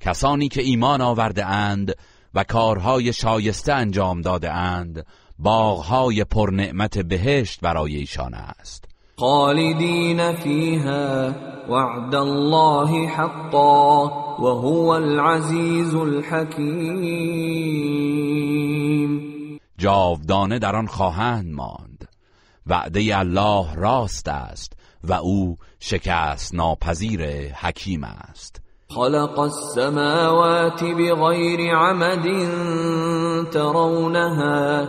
کسانی که ایمان آورده اند و کارهای شایسته انجام داده اند باغهای پرنعمت بهشت برای ایشان است. خالدین فیها وعد الله حقا وهو العزیز الحکیم جاودانه در آن خواهند ماند. وعده الله راست است و او شکست ناپذیر حکیم است. خلق السماوات بغير عمد ترونها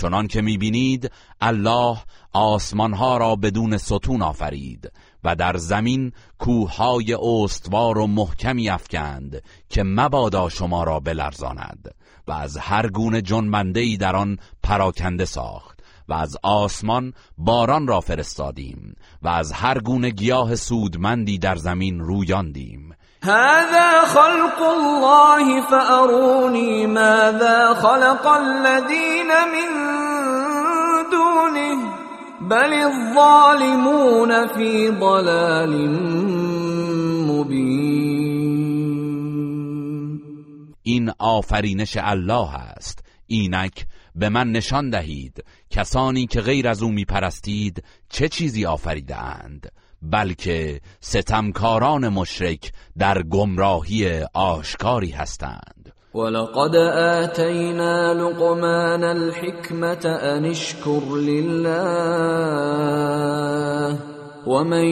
چنان که می‌بینید الله آسمانها را بدون ستون آفرید و در زمین کوههای استوار و محکمی افکند که مبادا شما را بلرزاند و از هر گونه جنبنده در آن پراکنده ساخت و از آسمان باران را فرستادیم و از هر گونه گیاه سودمندی در زمین رویاندیم. هذا خلق الله فأروني ماذا خلق الذين من دونه بل الظالمون في ضلال این آفرینش الله است. اینک به من نشان دهید. کسانی که غیر از او میپرستید چه چیزی آفریده اند بلکه ستمکاران مشرک در گمراهی آشکاری هستند. ولقد آتينا لقمان الحكمة أن اشكر لله ومن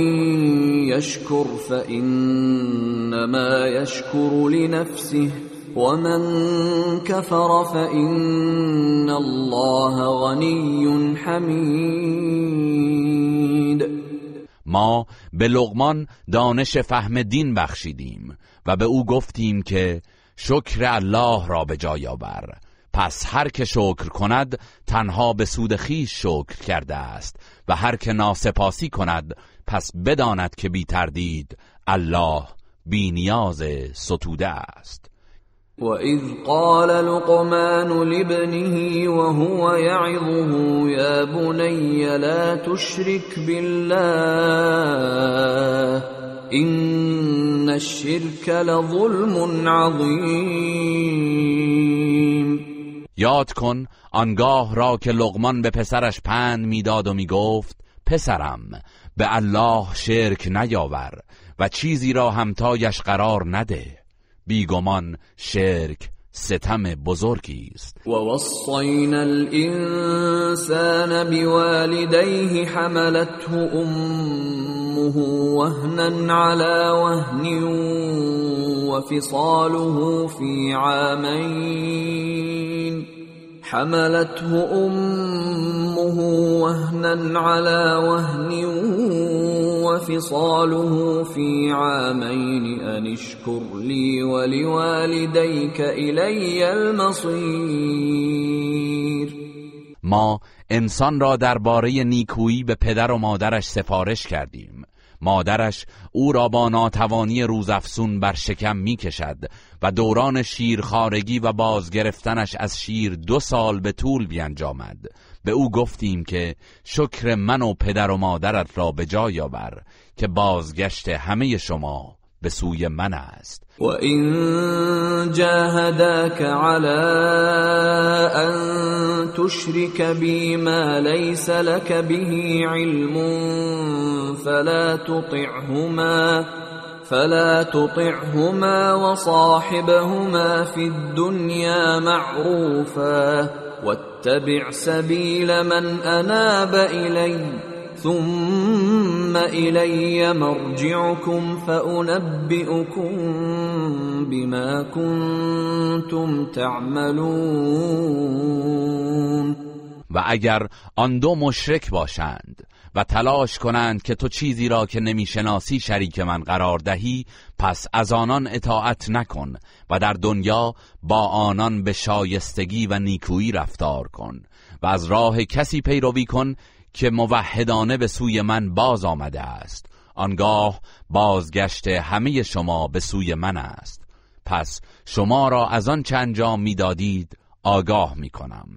يشكر فإنما يشكر لنفسه ومن كفر فإن الله غني حميد ما به لغمان دانش فهم دین بخشیدیم و به او گفتیم که شکر الله را به جای آور. پس هر که شکر کند تنها به سود خیش شکر کرده است و هر که ناسپاسی کند پس بداند که بی تردید الله بی نیاز ستوده است. وَإِذْ قَالَ لُقْمَانُ لِابْنِهِ وَهُوَ يَعِظُهُ يَا بُنَيَّ لَا تُشْرِكْ بِاللَّهِ إِنَّ الشِّرْكَ لَظُلْمٌ عَظِيمٌ. یاد کن آنگاه را که لغمان به پسرش پند می‌داد و می‌گفت پسرم به الله شرک نیاور و چیزی را همتایش قرار نده. بیگمان شرک ستم بزرگی است. ووصينا الإنسان بوالديه حملته أمه وهنا على وهن وفصاله في عامين حملته أمه وهنا على وهن وفصاله في عامين أن اشكر لي ولوالديك إلي المصير. ما انسان را درباره نیکویی به پدر و مادرش سفارش کردیم. مادرش او را با ناتوانی روزافسون بر شکم می کشد و دوران شیرخارگی و بازگرفتنش از شیر دو سال به طول بیانجامد. به او گفتیم که شکر من و پدر و مادرت را به جای آور که بازگشت همه شما به سوی من است. وَإِن جَاهَدَاكَ عَلَىٰ أَن تُشْرِكَ مَا لَيْسَ لَكَ بِهِ عِلْمٌ فَلَا تُطِعْهُمَا. فلا تطعهما وصاحبهما في الدنيا معروفا واتبع سبيل من أناب إلي ثم إلي مرجعكم فأنبئكم بما كنتم تعملون. و اگر آن دو مشرک باشند و تلاش کنند که تو چیزی را که نمی‌شناسی شریک من قرار دهی پس از آنان اطاعت نکن و در دنیا با آنان به شایستگی و نیکویی رفتار کن و از راه کسی پیروی کن که موحدانه به سوی من باز آمده است. آنگاه بازگشت همه شما به سوی من است. پس شما را از آن چه انجام می‌دادید آگاه می کنم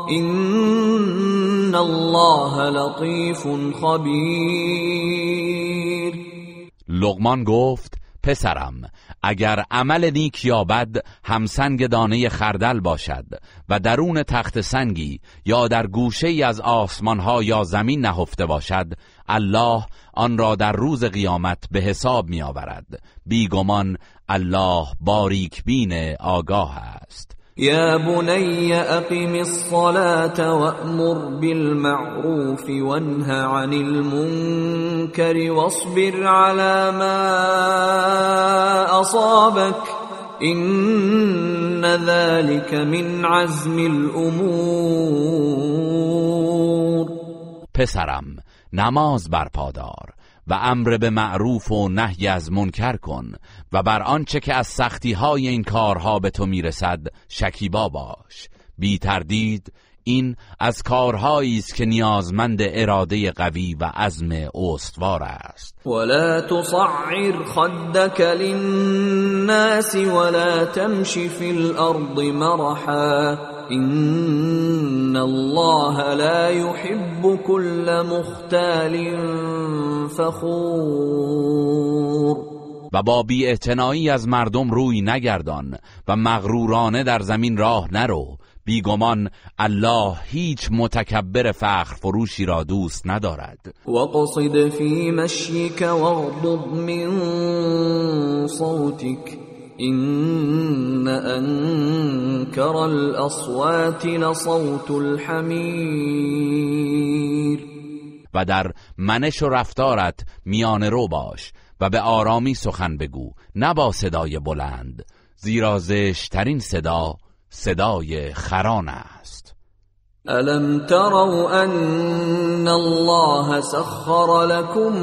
إن الله لطيف خبیر لغمان گفت پسرم اگر عمل نیک یا بد همسنگ دانه خردل باشد و درون تخت سنگی یا در گوشه ای از آسمان ها یا زمین نهفته باشد الله آن را در روز قیامت به حساب می آورد بیگمان الله باریک بین آگاه است. يا بني أقم الصلاة وأمر بالمعروف وانه عن المنكر واصبر على ما أصابك إن ذلك من عزم الأمور. پسرم نماز برپادار و امر به معروف و نهی از منکر کن و بر آنچه که از سختی های این کارها به تو می‌رسد شکیبا باش. بی تردید این از کارهایی است که نیازمند اراده قوی و عزم استوار است. ولا تصعر خدك للناس ولا تمش في الارض مرحا ان الله لا يحب كل مختال فخور. و با بی از مردم روی نگردان و مغرورانه در زمین راه نرو بیگمان الله هیچ متکبر فخر فروشی را دوست ندارد. وقصد في مشيك واغضض من صوتك إن أنكر الأصوات لصوت الحمیر. و در منش و رفتارت میان رو باش و به آرامی سخن بگو نه با صدای بلند زیرا زشترین صدا صدای خران است. ألم تروا أن الله سخر لكم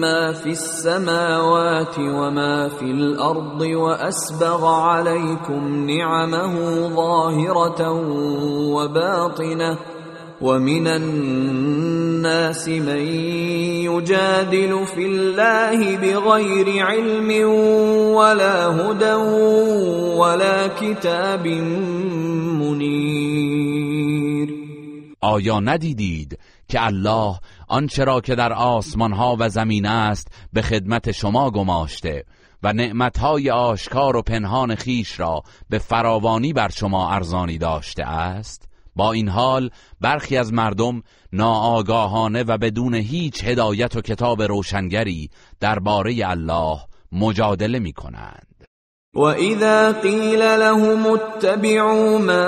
ما في السماوات وما في الأرض وأسبغ عليكم نعمه ظاهرة وباطنة ومن الناس من يجادل في الله بغير علم ولا هدى ولا كتاب منیر آیا ندیدید که الله آنچه را که در آسمان ها و زمین است به خدمت شما گماشته و نعمتهای آشکار و پنهان خیش را به فراوانی بر شما ارزانی داشته است؟ با این حال برخی از مردم ناآگاهانه و بدون هیچ هدایت و کتاب روشنگری درباره الله مجادله می کنند و اذا قیل لهم اتبعوا ما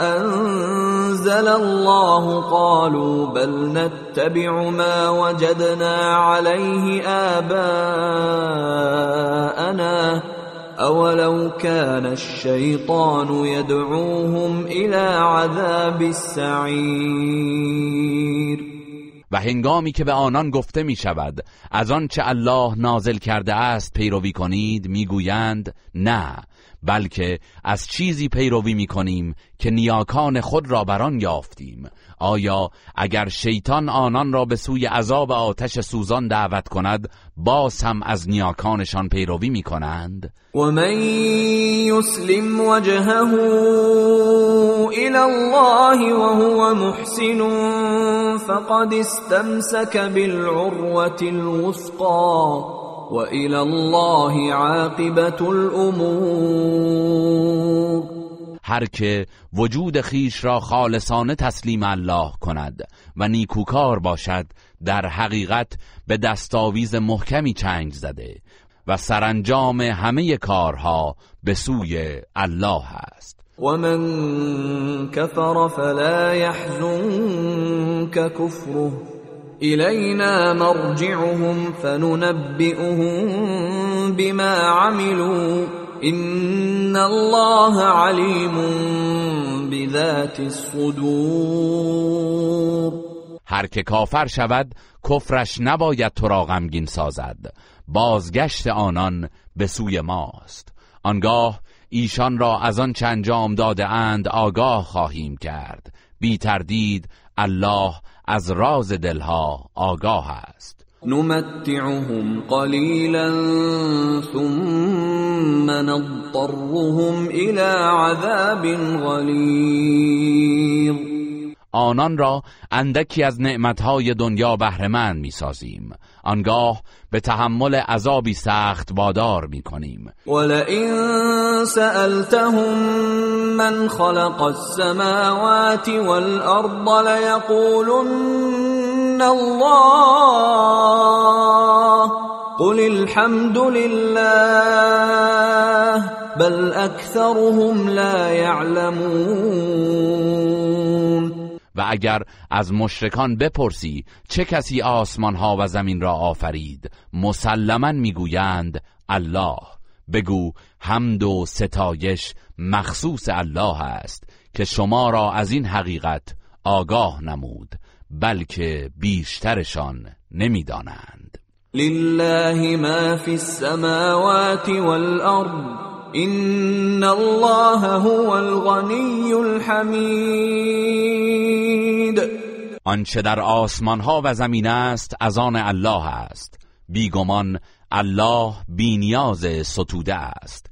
انزل الله قالوا بل نتبع ما وجدنا عليه آباءنا اولو كان الشیطان يدعوهم الى عذاب السعیر و هنگامی که به آنان گفته می شود از آن چه الله نازل کرده است پیروی کنید می‌گویند نه. بلکه از چیزی پیروی می کنیم که نیاکان خود را بران یافتیم. آیا اگر شیطان آنان را به سوی عذاب آتش سوزان دعوت کند باز هم از نیاکانشان پیروی می کنند و من یسلم وجهه الى الله وهو محسن فقد استمسك بالعروة الوثقى والى الله عاقبت الامور هر که وجود خیش را خالصانه تسلیم الله کند و نیکوکار باشد در حقیقت به دستاویز محکمی چنگ زده و سرانجام همه کارها به سوی الله است. و من کفر فلا يحزنك كفره. إلينا مرجعهم فننبئهم بما عملوا. إن الله عليم بذات الصدور. هر که کافر شود کفرش نباید تو را غمگین سازد. بازگشت آنان به سوی ماست. آنگاه ایشان را از آن چه انجام داده اند آگاه خواهیم کرد. بی تردید الله از راز دلها آگاه است. نمتعهم قلیلا ثم نضطرهم الى عذاب غلیظ. آنان را اندکی از نعمتهای دنیا بهرهمند می‌سازیم. آنگاه به تحمل عذابی سخت وادار می‌کنیم. ولئن سألتهم من خلق السماوات والارض ليقولن الله. قل الحمد لله بل اكثرهم لا يعلمون. و اگر از مشرکان بپرسی چه کسی آسمان ها و زمین را آفرید مسلما می‌گویند الله. بگو حمد و ستایش مخصوص الله است که شما را از این حقیقت آگاه نمود بلکه بیشترشان نمی‌دانند. لله ما فی السماوات والارض ان الله هو الغنی الحمید آنچه در آسمان ها و زمین است از آن الله است. بیگمان الله بینیاز ستوده است.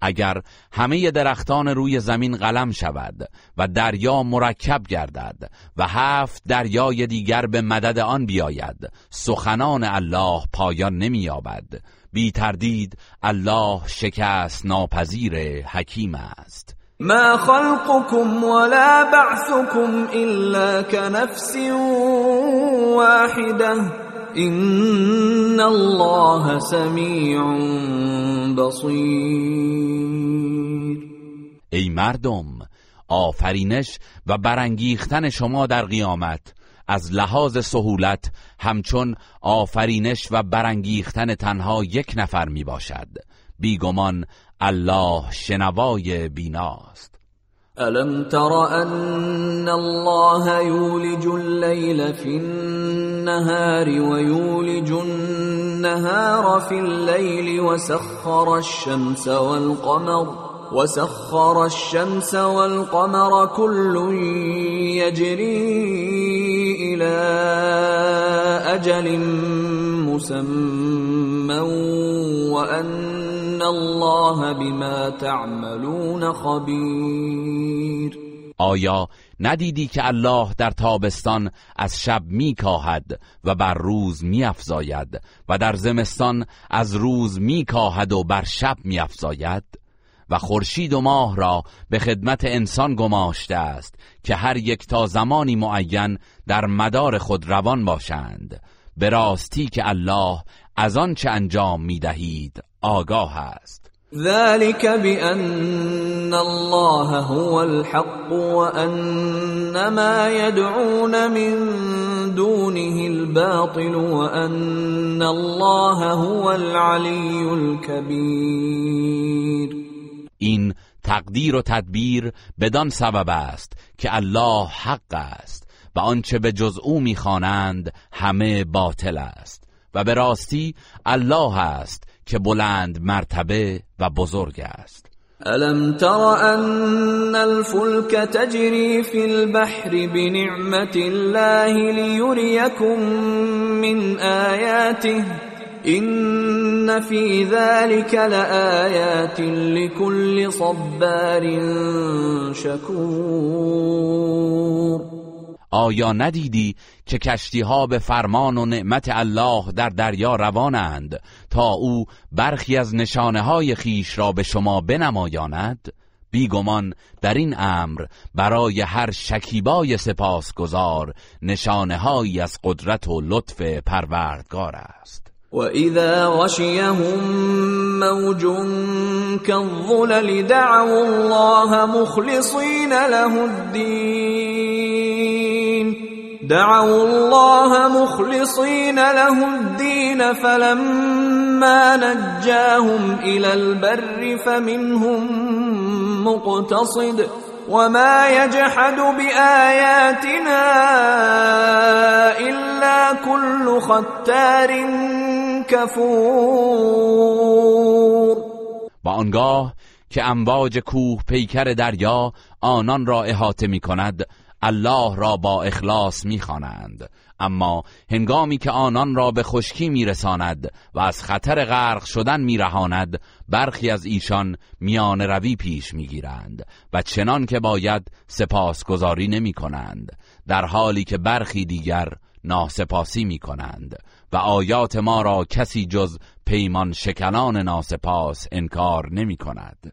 اگر همه درختان روی زمین قلم شود و دریا مرکب گردد و هفت دریای دیگر به مدد آن بیاید سخنان الله پایان نمییابد. بی تردید الله شکست ناپذیر حکیم است. ما خلقكم ولا بعثكم الا كنفس واحده ان الله سمیع بصیر ای مردم آفرینش و برانگیختن شما در قیامت. از لحاظ سهولت همچون آفرینش و برانگیختن تنها یک نفر می باشد بیگمان الله شنوای بیناست. ألم تر أن الله یولج الليل في النهار ويولج النهار في الليل وسخر الشمس والقمر وسخر الشمس والقمر كل يجري إلى أجل مسمى وأن الله بما تعملون خبیر آیا ندیدی که الله در تابستان از شب میکاهد و بر روز میافزاید و در زمستان از روز میکاهد و بر شب میافزاید؟ و خورشید و ماه را به خدمت انسان گماشته است که هر یک تا زمانی معین در مدار خود روان باشند. به راستی که الله از آن چه انجام می‌دهید آگاه است. ذلك بأن الله هو الحق وان ما يدعون من دونه الباطل وان الله هو العلی الكبیر این تقدیر و تدبیر بدان سبب است که الله حق است و آنچه به جز او می‌خوانند همه باطل است و به راستی الله است که بلند مرتبه و بزرگ است. الم تر ان الفلك تجري في البحر بنعمت الله ليريكم من آياته این فی ذلك لآیات لكل صبار شکور. آیا ندیدی که کشتی ها به فرمان و نعمت الله در دریا روانند تا او برخی از نشانه های خیش را به شما بنمایاند؟ بیگمان در این امر برای هر شکیبای سپاسگزار نشانه هایی از قدرت و لطف پروردگار است. وَإِذَا غَشِيَهُم مَّوْجٌ كَالظُّلَلِ دَعَوُا اللَّهَ مُخْلِصِينَ لَهُ الدِّينَ دَعَوُا اللَّهَ مُخْلِصِينَ لَهُ الدِّينَ فَلَمَّا نَجَّاهُمْ إِلَى الْبَرِّ فَمِنْهُم مُّقْتَصِدٌ وما يجحد بآياتنا إلا كل ختار کفور با آنگاه که امواج کوه پیکر دریا آنان را احاطه می کند الله را با اخلاص می‌خوانند. اما هنگامی که آنان را به خشکی میرساند و از خطر غرق شدن میرهاند برخی از ایشان میان روی پیش می‌گیرند و چنان که باید سپاسگزاری نمی کنند در حالی که برخی دیگر ناسپاسی می کنند و آیات ما را کسی جز پیمان شکنان ناسپاس انکار نمی کند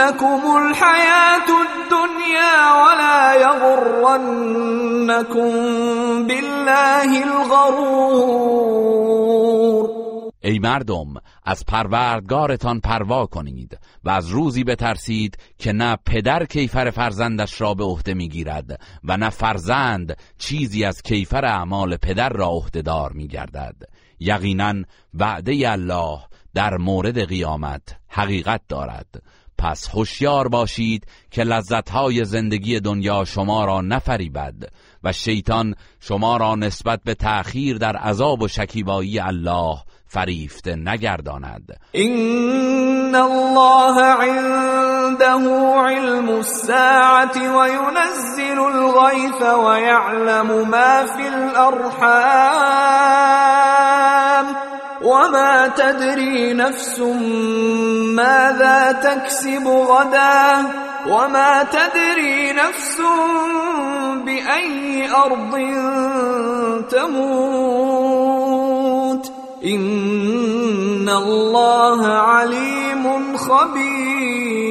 تغرنكم الحياة الدنيا ولا يغرنكم بالله الغرور. ای مردم از پروردگارتان پروا کنید و از روزی بترسید که نه پدر کیفر فرزندش را به عهده می‌گیرد و نه فرزند چیزی از کیفر اعمال پدر را عهدهدار میگردد. یقینا وعده الله در مورد قیامت حقیقت دارد. پس هوشیار باشید که لذتهای زندگی دنیا شما را نفریبد و شیطان شما را نسبت به تأخیر در عذاب و شکیبایی الله فریفته نگرداند. این الله عنده علم الساعت و ینزل الغیث و یعلم ما فی الارحام وما تدري نفس ماذا تكسب غدا وما تدري نفس بأي أرض تموت این الله علیم خبیر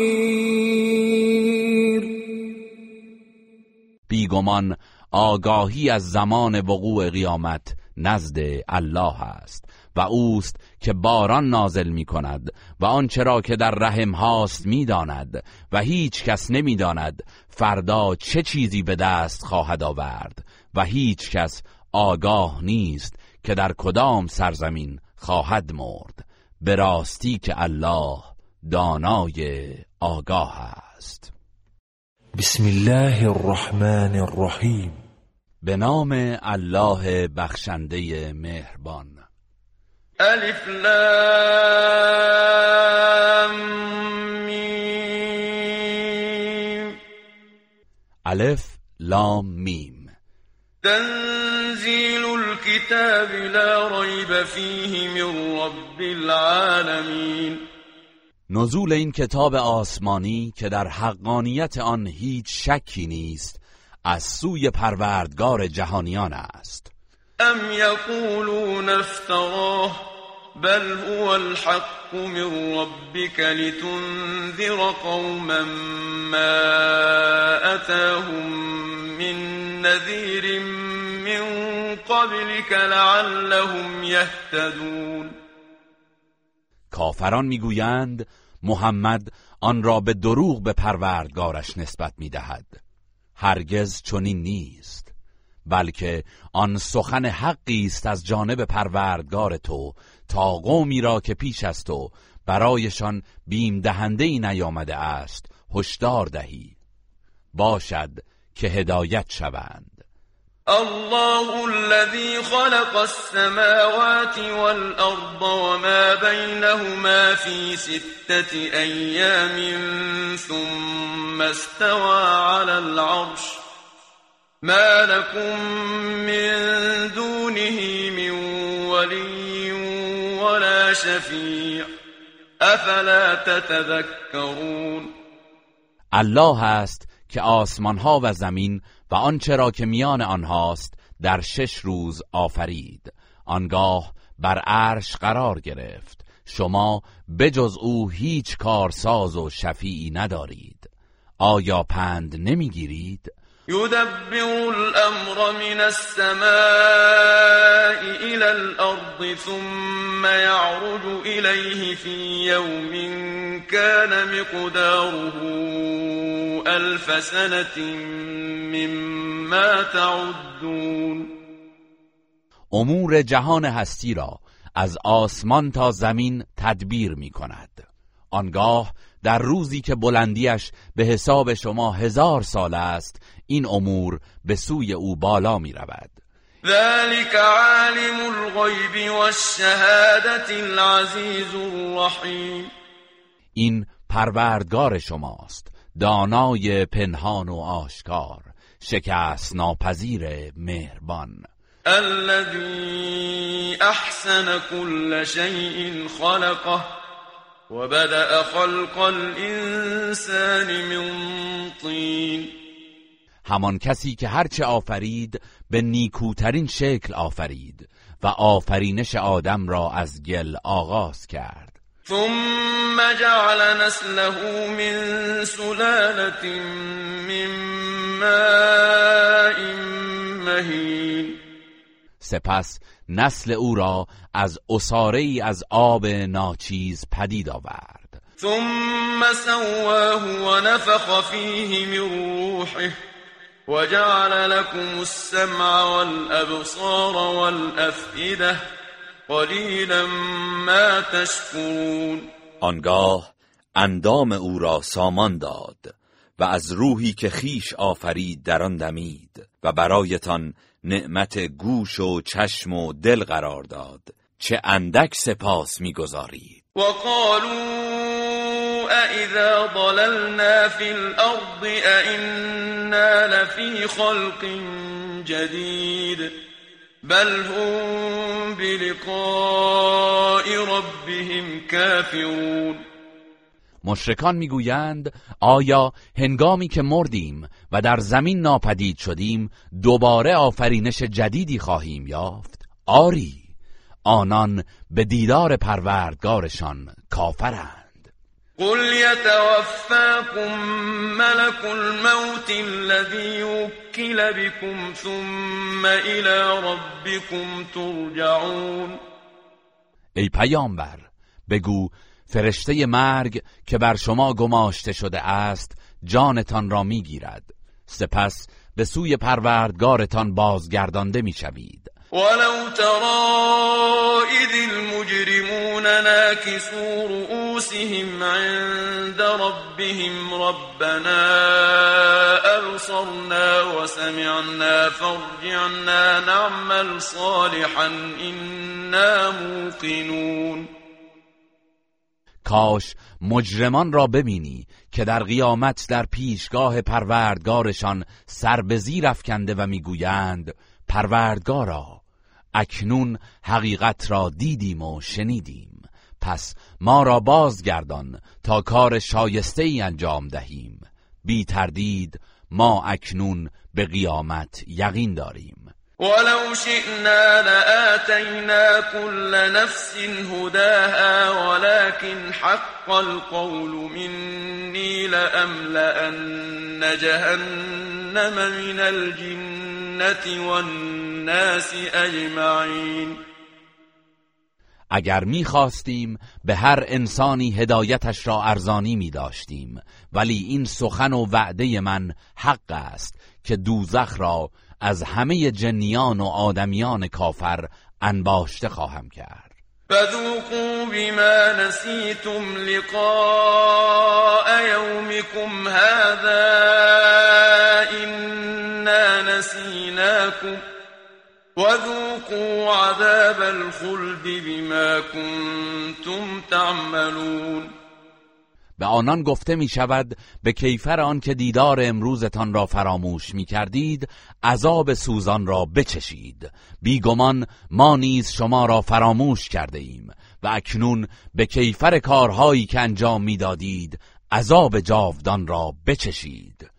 بیگمان آگاهی از زمان وقوع قیامت نزد الله است. و اوست که باران نازل می کند و آنچه را که در رحم هاست می داند و هیچ کس نمی داند فردا چه چیزی به دست خواهد آورد و هیچ کس آگاه نیست که در کدام سرزمین خواهد مرد. به راستی که الله دانای آگاه است. بسم الله الرحمن الرحیم. به نام الله بخشنده مهربان. الف لام میم الف لام میم تنزیل الكتاب لا ريب فيه من رب العالمين. نزول این کتاب آسمانی که در حقانیت آن هیچ شکی نیست از سوی پروردگار جهانیان است. ام یقولون افتراه بل هو الحق من ربك لتنذر قوما ما أتاهم من نذير من قبلك لعلهم يهتدون کافران میگویند محمد آن را به دروغ به پروردگارش نسبت میدهد. هرگز چنین نیست. بلکه آن سخن حقی است از جانب پروردگار تو تا قومی را که پیش از تو برایشان بیم دهنده ای نیامده است هشدار دهی. باشد که هدایت شوند. الله الذي خلق السماوات والأرض وما بينهما في ستة أيام ثم استوى على العرش. ما لكم من دونه من ولي ولا شفيع افلا تتذكرون الله است که آسمان ها و زمین و آنچه را که میان آنهاست در شش روز آفرید. آنگاه بر عرش قرار گرفت. شما بجز او هیچ کارساز و شفیعی ندارید. آیا پند نمی‌گیرید؟ يدبر الأمر من السماء إلى الأرض ثم يعرج إليه في يوم كان مقداره ألف سنة مما تعدون. امور جهان هستی را از آسمان تا زمین تدبیر می کند. آنگاه در روزی که بلندیش به حساب شما هزار سال است این امور به سوی او بالا می رود. ذلك عالم الغیب والشهادت العزیز الرحیم. این پروردگار شماست دانای پنهان و آشکار شکست ناپذیر مهربان. الذي احسن كل شيء خلقه وبدأ خلق الانسان من طین همان کسی که هرچه آفرید به نیکوترین شکل آفرید و آفرینش آدم را از گل آغاز کرد. ثم جعل نسله من سلالة من ماء مهین. سپس نسل او را از اصاره از آب ناچیز پدید آورد. ثم سواه ونفخ فيه من روحه. وجعل لكم السمع والأبصار والأفئدة قلیلا ما تشکرون آنگاه اندام او را سامان داد و از روحی که خیش آفرید در آن دمید و برایتان نعمت گوش و چشم و دل قرار داد چه اندک سپاس می‌گذارید. و قالوا اذا ضللنا في الارض ائنا لفي خلق جدید بل هم بلقاء ربهم كافرون مشرکان می‌گویند آیا هنگامی که مردیم و در زمین ناپدید شدیم دوباره آفرینش جدیدی خواهیم یافت؟ آری. آنان به دیدار پروردگارشان کافرند. قل يتوفاكم ملك الموت الذي وكل بكم ثم الى ربكم ترجعون. ای پیامبر بگو فرشته مرگ که بر شما گماشته شده است جانتان را می‌گیرد. سپس به سوی پروردگارتان بازگردانده می‌شوید. ولو ترى اذ المجرمون ناكسوا رؤوسهم عند ربهم ربنا ابصرنا وسمعنا فارجعنا نعمل صالحا انا موقنون. کاش مجرمان را ببینی که در قیامت در پیشگاه پروردگارشان سر به زیر افکنده و می‌گویند پروردگارا اکنون حقیقت را دیدیم و شنیدیم. پس ما را بازگردان تا کار شایسته ای انجام دهیم. بی تردید ما اکنون به قیامت یقین داریم. ولو شئنا لآتينا كل نفس هداها ولكن حق القول مني لأملأن جهنم من الجنة والناس أجمعين. اگر می‌خواستیم به هر انسانی هدایتش را ارزانی می داشتیم ولی این سخن و وعده من حق است که دوزخ را از همه جنیان و آدمیان کافر انباشته خواهم کرد. فذوقوا بما نسیتم لقاء یومکم هذا إنا نسیناکم وذوقوا عذاب الخلد بما كنتم تعملون. به آنان گفته می شود به کیفر آن که دیدار امروزتان را فراموش می کردید عذاب سوزان را بچشید. بیگمان ما نیز شما را فراموش کرده ایم و اکنون به کیفر کارهایی که انجام می‌دادید عذاب جاودان را بچشید.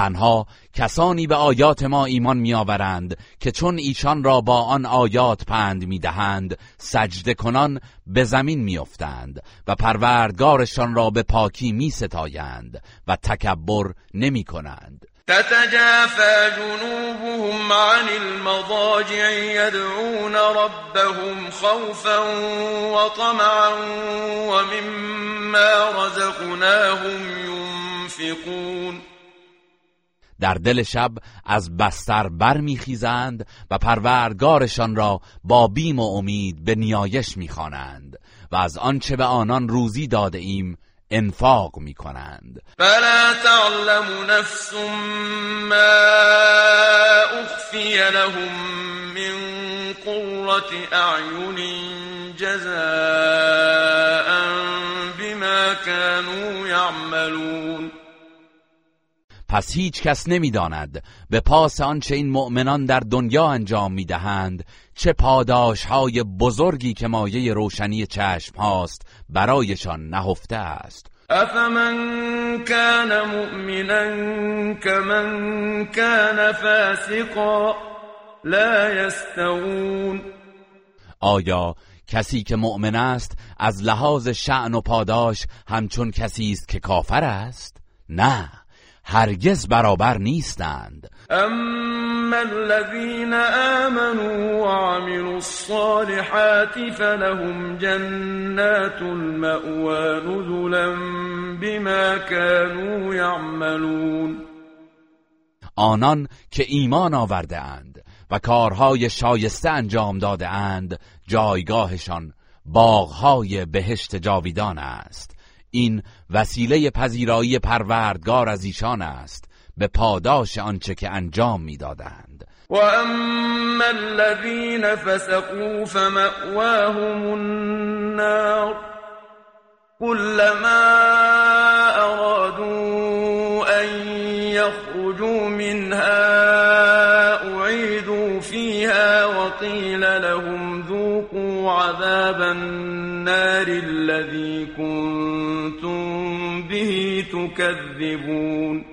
تنها کسانی به آیات ما ایمان میآورند که چون ایشان را با آن آیات پند می‌دهند سجده کنان به زمین میافتند و پروردگارشان را به پاکی میستایند و تکبر نمی کنند تتجافى جنوبهم عن المضاجع يدعون ربهم خوفا وطمعا ومما رزقناهم ينفقون. در دل شب از بستر برمیخیزند و پروردگارشان را با بیم و امید به نیایش می‌خوانند و از آنچه به آنان روزی داده ایم انفاق می کنند فلا تعلم نفس ما اخفی لهم من قرة اعین جزاء بما كانوا يعملون. پس هیچ کس نمی‌داند. به پاس آنچه این مؤمنان در دنیا انجام می‌دهند چه پاداش های بزرگی که مایه روشنی چشم هاست برایشان نهفته است. افمن كان مؤمنا كمن كان فاسقا لا يستوون آیا کسی که مؤمن است از لحاظ شعن و پاداش همچون کسی است که کافر است؟ نه. هرگز برابر نیستند. اما الذين آمنوا وعملوا الصالحات فلهم جنات المأوى نزلا بما كانوا يعملون. آنان که ایمان آورده اند و کارهای شایسته انجام داده اند جایگاهشان باغهای بهشت جاویدان است. این وسیله پذیرایی پروردگار از ایشان است به پاداش آنچه که انجام می‌دادند. و اما الذين فسقوا فمأواهم النار كلما ارادوا ان يخرجوا منها اعيدوا فيها وقيل لهم ذوقوا عذاب النار الذي كنتم به تكذبون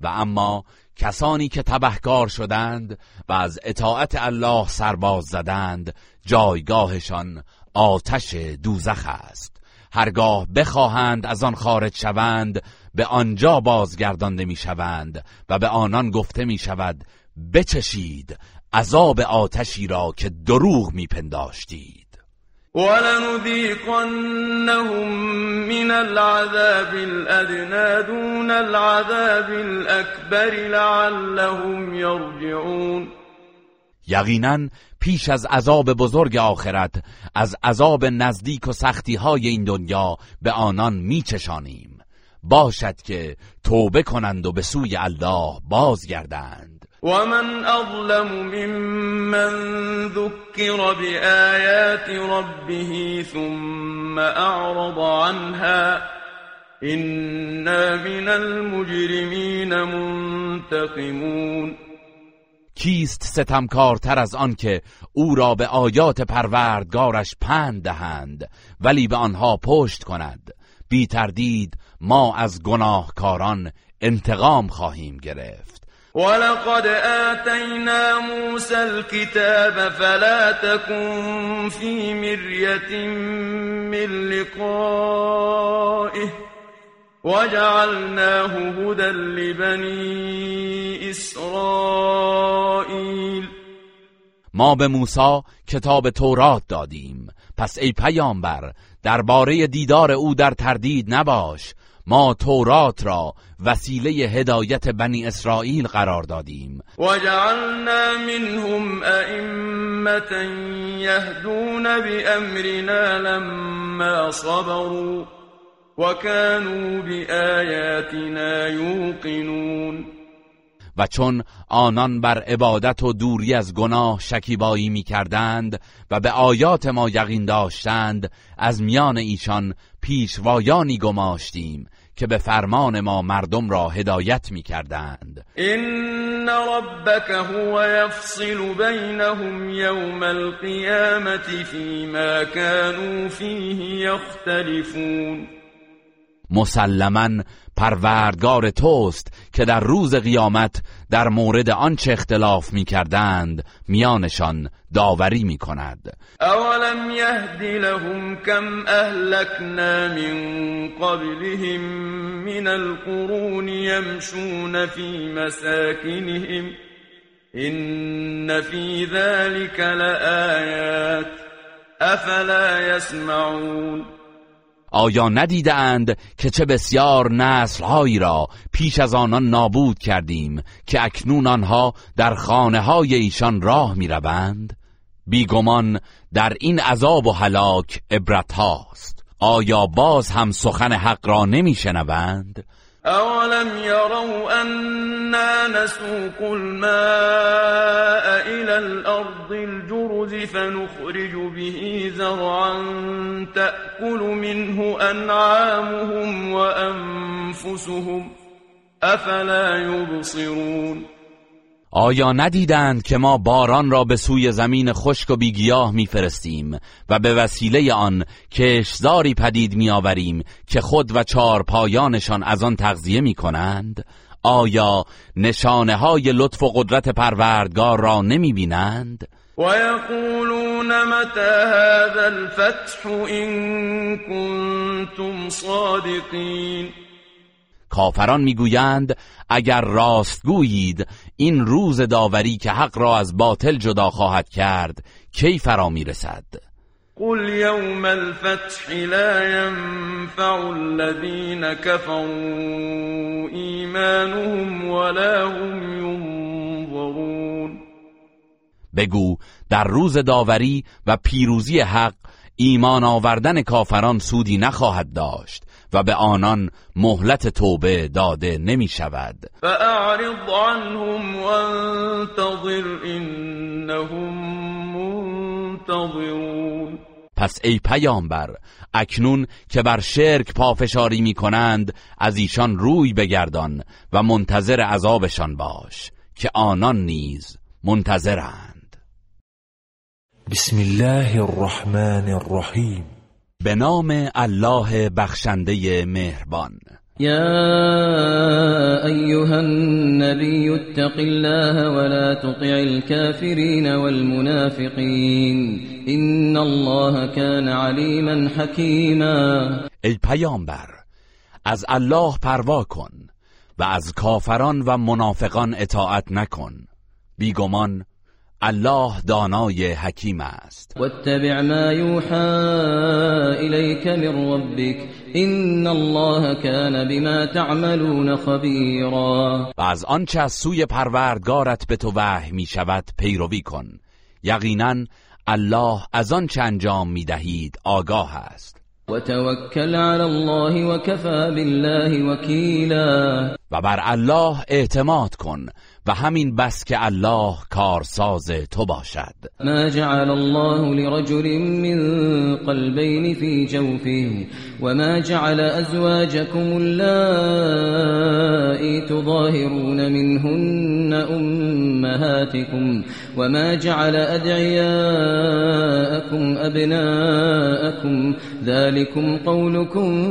و اما کسانی که تبهکار شدند و از اطاعت الله سرباز زدند جایگاهشان آتش دوزخ است. هرگاه بخواهند از آن خارج شوند به آنجا بازگردانده می‌شوند و به آنان گفته می شود بچشید عذاب آتشی را که دروغ میپنداشتید. ولنذيقنهم من العذاب الأدنى دون العذاب الأكبر لعلهم يرجعون. یقینا پیش از عذاب بزرگ آخرت از عذاب نزدیک و سختی های این دنیا به آنان میچشانیم. باشد که توبه کنند و به سوی الله بازگردند. ومن أظلم ممن ذكر بآيات ربه ثم أعرض عنها إنا من المجرمين منتقمون کیست ستمکارتر از آن که او را به آیات پروردگارش پند دهند ولی به آنها پشت کند؟ بی تردید ما از گناهکاران انتقام خواهیم گرفت. ولقد آتینا موسى الكتاب فلا تكن في مرية من لقائه وجعلناه هدى لبني اسرائیل ما به موسی کتاب تورات دادیم. پس ای پیامبر درباره دیدار او در تردید نباش. ما تورات را وسیله هدایت بنی اسرائیل قرار دادیم. و جعلنا منهم ائمة یهدون بأمرنا لما صبروا وكانوا بآیاتنا یوقنون و چون آنان بر عبادت و دوری از گناه شکیبایی می کردند و به آیات ما یقین داشتند از میان ایشان پیشوایانی گماشتیم که به فرمان ما مردم را هدایت می کردند این ربک هو یفصل بینهم یوم القیامت فیما كانوا فیه یختلفون مسلما پروردگار توست که در روز قیامت در مورد آنچه اختلاف می کردند میانشان داوری می کند اولم یهد لهم کم اهلکنا من قبلهم من القرون یمشون فی مساکنهم این فی ذلك لآیات افلا یسمعون. آیا ندیدند که چه بسیار نسلهایی را پیش از آنان نابود کردیم که اکنون آنها در خانه های ایشان راه می روند؟ بیگمان در این عذاب و هلاک عبرت هاست آیا باز هم سخن حق را نمی شنوند؟ اولم يروا أنا نسوق الماء إلى الأرض الجرز فنخرج به زرعا تأكل منه أنعامهم وأنفسهم أفلا يبصرون آیا ندیدند که ما باران را به سوی زمین خشک و بیگیاه میفرستیم و به وسیله آن کشزاری پدید میآوریم که خود و چار پایانشان از آن تغذیه می کنند؟ آیا نشانه های لطف و قدرت پروردگار را نمی بینند؟ و یقولون متى هذا الفتح این کنتم صادقین کافران می‌گویند اگر راست گویید این روز داوری که حق را از باطل جدا خواهد کرد کی فرا می‌رسد؟ قل یوم الفتح لا ينفع الذين كفروا ایمانهم ولا هم ينظرون بگو در روز داوری و پیروزی حق ایمان آوردن کافران سودی نخواهد داشت. و به آنان مهلت توبه داده نمی شود فاعرض عنهم وانتظر انهم منتظرون. پس ای پیامبر اکنون که بر شرک پافشاری می کنند از ایشان روی بگردان و منتظر عذابشان باش که آنان نیز منتظرند. بسم الله الرحمن الرحیم. به نام الله بخشنده مهربان. یا ایها النبی اتق الله ولا تطع الكافرین والمنافقین. ان الله كان علیما حکیما. ای پیامبر از الله پروا کن و از کافران و منافقان اطاعت نکن. بیگمان الله دانای حکیم است. واتبع ما یوحى الیک من ربک ان الله كان بما تعملون خبیرا. و از آنچه از سوی پروردگارت به تو وحی می شود پیروی کن. یقینا الله از آنچه انجام می دهید آگاه است. و توکل علی الله و کفا بالله وکیلا. و بر الله اعتماد کن و همین بس که الله کارساز تو باشد. ما جعل الله لرجل من قلبين في جوفه وما جعل أزواجكم اللائي تظاهرون منهن أمهاتكم وما جعل أدعياءكم أبناءكم ذلكم قولكم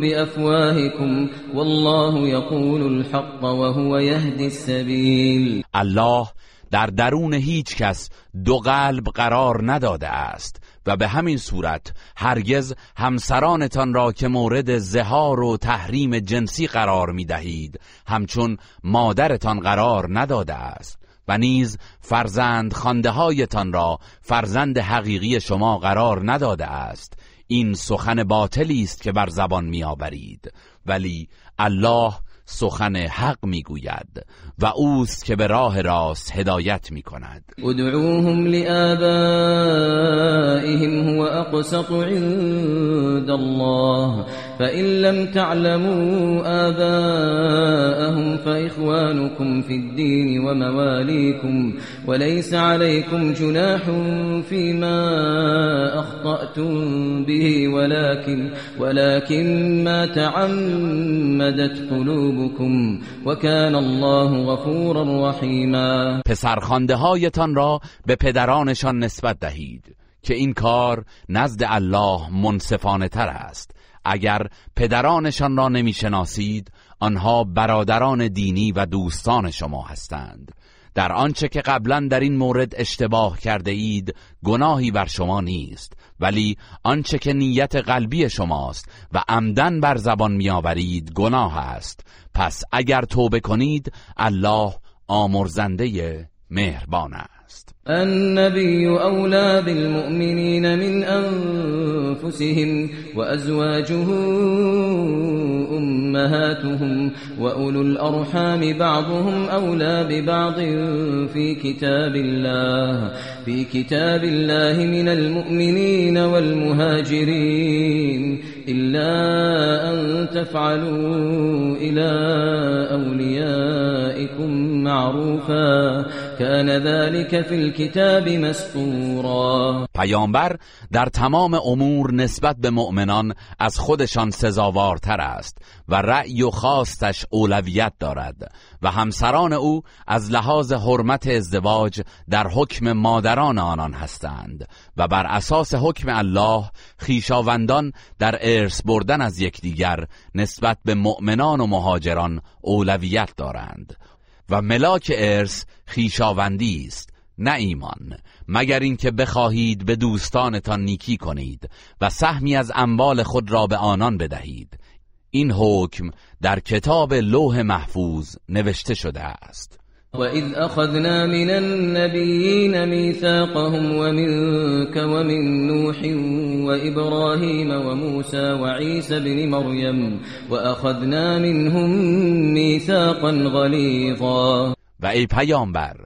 بأفواهكم والله يقول الحق وهو يهدي السبيل. الله در درون هیچ کس دو قلب قرار نداده است. و به همین صورت هرگز همسرانتان را که مورد زهار و تحریم جنسی قرار می دهید همچون مادرتان قرار نداده است و نیز فرزند خانده هایتان را فرزند حقیقی شما قرار نداده است. این سخن باطلی است که بر زبان میآورید. ولی الله سخن حق می‌گوید و اوست که به راه راست هدایت می‌کند. ادعوهم لآبائهم هو أقسط عند الله. فإن لم تعلموا آباءهم فإخوانكم في الدين ومواليكم وليس عليكم جناح فيما أخطأتم به ولكن ولكن ما تعمدت قلوبكم وكان الله غفورا رحيما. پسرخوانده هایتان را به پدرانشان نسبت دهید که این کار نزد الله منصفانه تر است. اگر پدرانشان را نمی‌شناسید آنها برادران دینی و دوستان شما هستند. در آنچه که قبلا در این مورد اشتباه کرده اید گناهی بر شما نیست. ولی آنچه که نیت قلبی شماست و عمدن بر زبان میآورید گناه است. پس اگر توبه کنید الله آمرزنده مهربان است. النبي أولى بالمؤمنين من أنفسهم وأزواجه أمهاتهم وأولو الأرحام بعضهم أولى ببعض في كتاب الله. في كتاب الله من المؤمنين والمهاجرين. إلا أن تفعلوا إلى أوليائكم معروفا. كان ذلك في الكتاب مسطورا. پیامبر در تمام امور نسبت به مؤمنان از خودشان سزاوارتر است و رأی و خواستش اولویت دارد و همسران او از لحاظ حرمت ازدواج در حکم مادران آنان هستند و بر اساس حکم الله خیشاوندان در ارث بردن از یکدیگر نسبت به مؤمنان و مهاجران اولویت دارند. و ملاک ارث خیشاوندی است نه ایمان. مگر اینکه بخواهید به دوستانتان نیکی کنید و سهمی از اموال خود را به آنان بدهید. این حکم در کتاب لوح محفوظ نوشته شده است. وإذ أخذنا من النبيين ميثاقهم ومنك ومن نوح وإبراهيم وموسى وعيسى بن مريم وأخذنا منهم ميثاقا غليظا. و ای پیامبر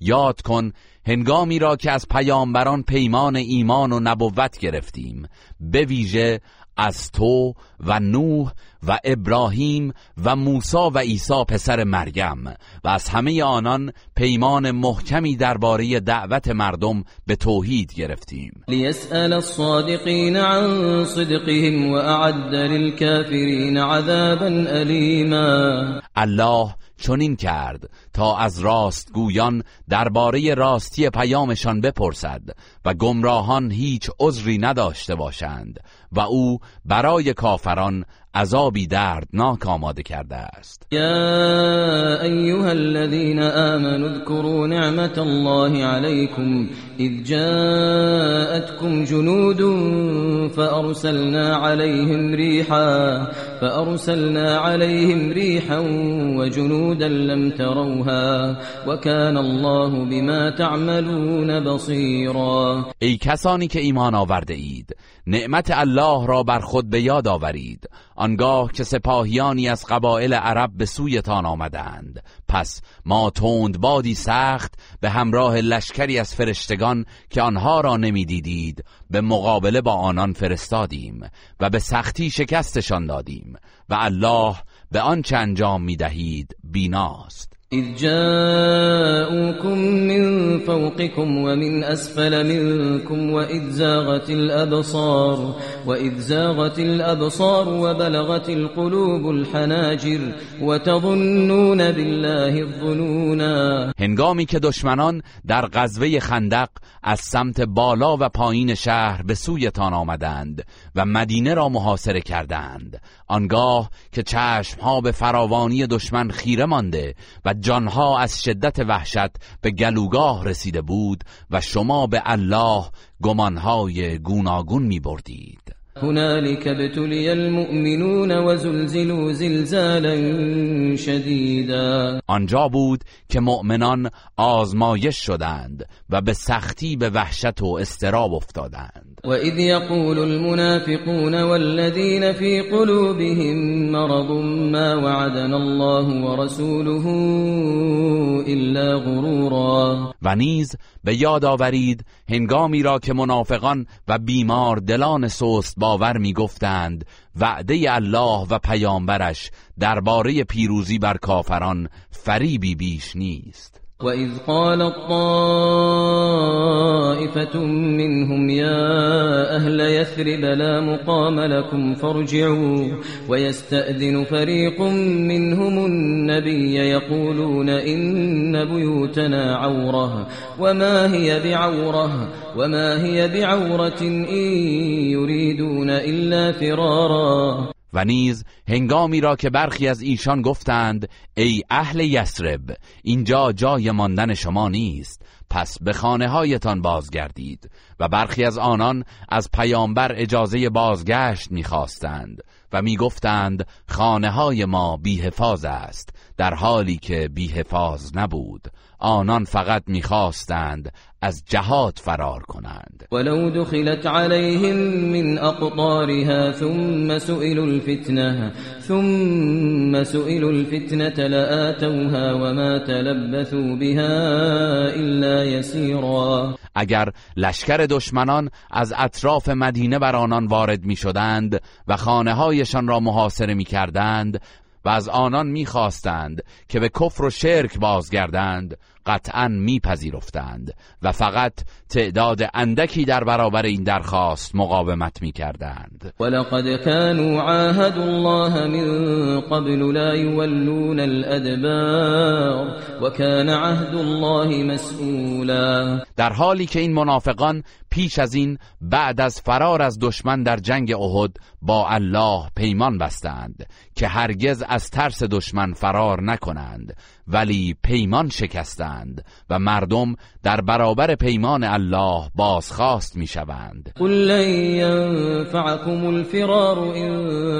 یاد کن هنگامی را که از پیامبران پیمان ایمان و نبوت گرفتیم به ویژه از تو و نوح و ابراهیم و موسی و عیسی پسر مریم و از همه آنان پیمان محکمی درباره دعوت مردم به توحید گرفتیم. ليسأل الصادقين عن صدقهم وأعد للكافرين عذابا أليما الله چنین کرد تا از راستگویان درباره راستی پیامشان بپرسد و گمراهان هیچ عذری نداشته باشند و او برای کافران عذابی دردناک آماده کرده است. يا أيها الذين آمنوا اذكروا نعمة الله عليكم إذ جاءتكم جنود فأرسلنا عليهم ريحا فأرسلنا عليهم ريحا وجنودا لم تروها وكان الله بما تعملون بصيرا ای کسانی که ایمان آورده اید نعمت الله را بر خود به یاد آورید. آنگاه که سپاهیانی از قبایل عرب به سویتان آمدند. پس ما تند بادی سخت به همراه لشکری از فرشتگان که آنها را نمی‌دیدید به مقابله با آنان فرستادیم و به سختی شکستشان دادیم و الله به آنچه انجام می‌دهید بیناست. إذ جاءوكم من فوقكم ومن أسفل منكم وإذ زاغت الأبصار وإذ زاغت الأبصار وبلغت القلوب الحناجر وتظنون بالله الظنونا. هنگامی که دشمنان در غزوه خندق از سمت بالا و پایین شهر به سویتان آمدند و مدینه را محاصره کردند آنگاه که چشمها به فراوانی دشمن خیره مانده و جانها از شدت وحشت به گلوگاه رسیده بود و شما به الله گمانهای گوناگون می بردید هنالك ابتلي المؤمنون وزلزلوا زلزالا شديدا آنجا بود که مؤمنان آزمایش شدند و به سختی به وحشت و استراب افتادند. وإذ يقول المنافقون والذين في قلوبهم مرض ما وعدنا الله ورسوله إلا غرورا. و نیز به یاد آورید هنگامی را که منافقان و بیمار دلان سست باور می‌گفتند وعده الله و پیامبرش درباره پیروزی بر کافران فریبی بیش نیست. وإذ قالت طائفة منهم يا أهل يثرب لا مقام لكم فارجعوا ويستأذن فريق منهم النبي يقولون إن بيوتنا عورة وما هي بعورة وما هي بعورة إن يريدون إلا فرارا و نیز هنگامی را که برخی از ایشان گفتند ای اهل یسرب اینجا جای ماندن شما نیست پس به خانه هایتان بازگردید. و برخی از آنان از پیامبر اجازه بازگشت می‌خواستند و می‌گفتند خانه های ما بیحفاظ است در حالی که بیحفاظ نبود. آنان فقط می‌خواستند از جهاد فرار کنند. ولو دخلت عليهم من أقطارها ثم سئلوا الفتنة ثم سئلوا الفتنة لآتوها وما تلبثوا بها إلا يسيرا. اگر لشکر دشمنان از اطراف مدینه بر آنان وارد می شدند و خانه هایشان را محاصره می کردند و از آنان می‌خواستند که به کفر و شرک بازگردند قطعا میپذیرفتند و فقط تعداد اندکی در برابر این درخواست مقاومت می‌کردند. ولقد كانوا عاهدوا الله من قبل لا يولون الأدبار وكان عهد الله مسئولا در حالی که این منافقان پیش از این بعد از فرار از دشمن در جنگ احد با الله پیمان بستند که هرگز از ترس دشمن فرار نکنند ولی پیمان شکستند و مردم در برابر پیمان الله بازخواست می‌شوند. قل لن ينفعكم الفرار إن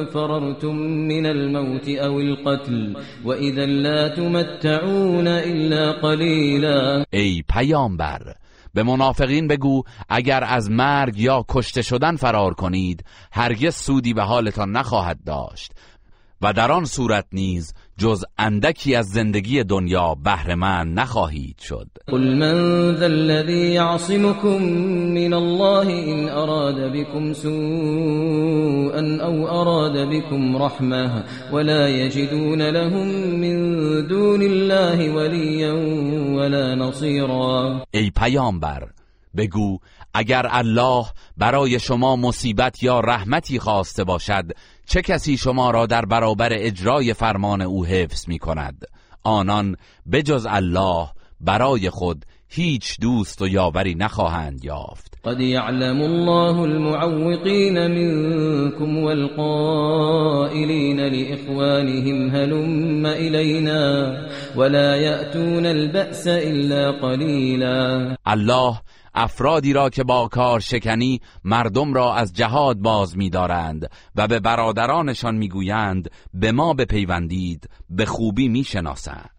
فررتم من الموت أو القتل وإذا لا تمتعون إلا قليلا. ای پیامبر به منافقین بگو اگر از مرگ یا کشته شدن فرار کنید هرگز سودی به حالتان نخواهد داشت. و در آن صورت نیز جز اندکی از زندگی دنیا بهره نخواهید شد. قل من ذا الذي يعصمكم من الله إن أراد بكم سوءا أو أراد بكم رحمة ولا يجدون لهم من دون الله وليا ولا نصيرا ای پیامبر بگو اگر الله برای شما مصیبت یا رحمتی خواسته باشد چه کسی شما را در برابر اجرای فرمان او حفظ می کند؟ آنان بجز الله برای خود هیچ دوست و یاوری نخواهند یافت. قد يعلم الله المعوقين منكم والقائلين لإخوانهم هلم إلينا ولا يأتون البأس إلا قليلا الله افرادی را که با کار شکنی مردم را از جهاد باز می‌دارند و به برادرانشان می‌گویند به ما بپیوندید به خوبی می‌شناسند.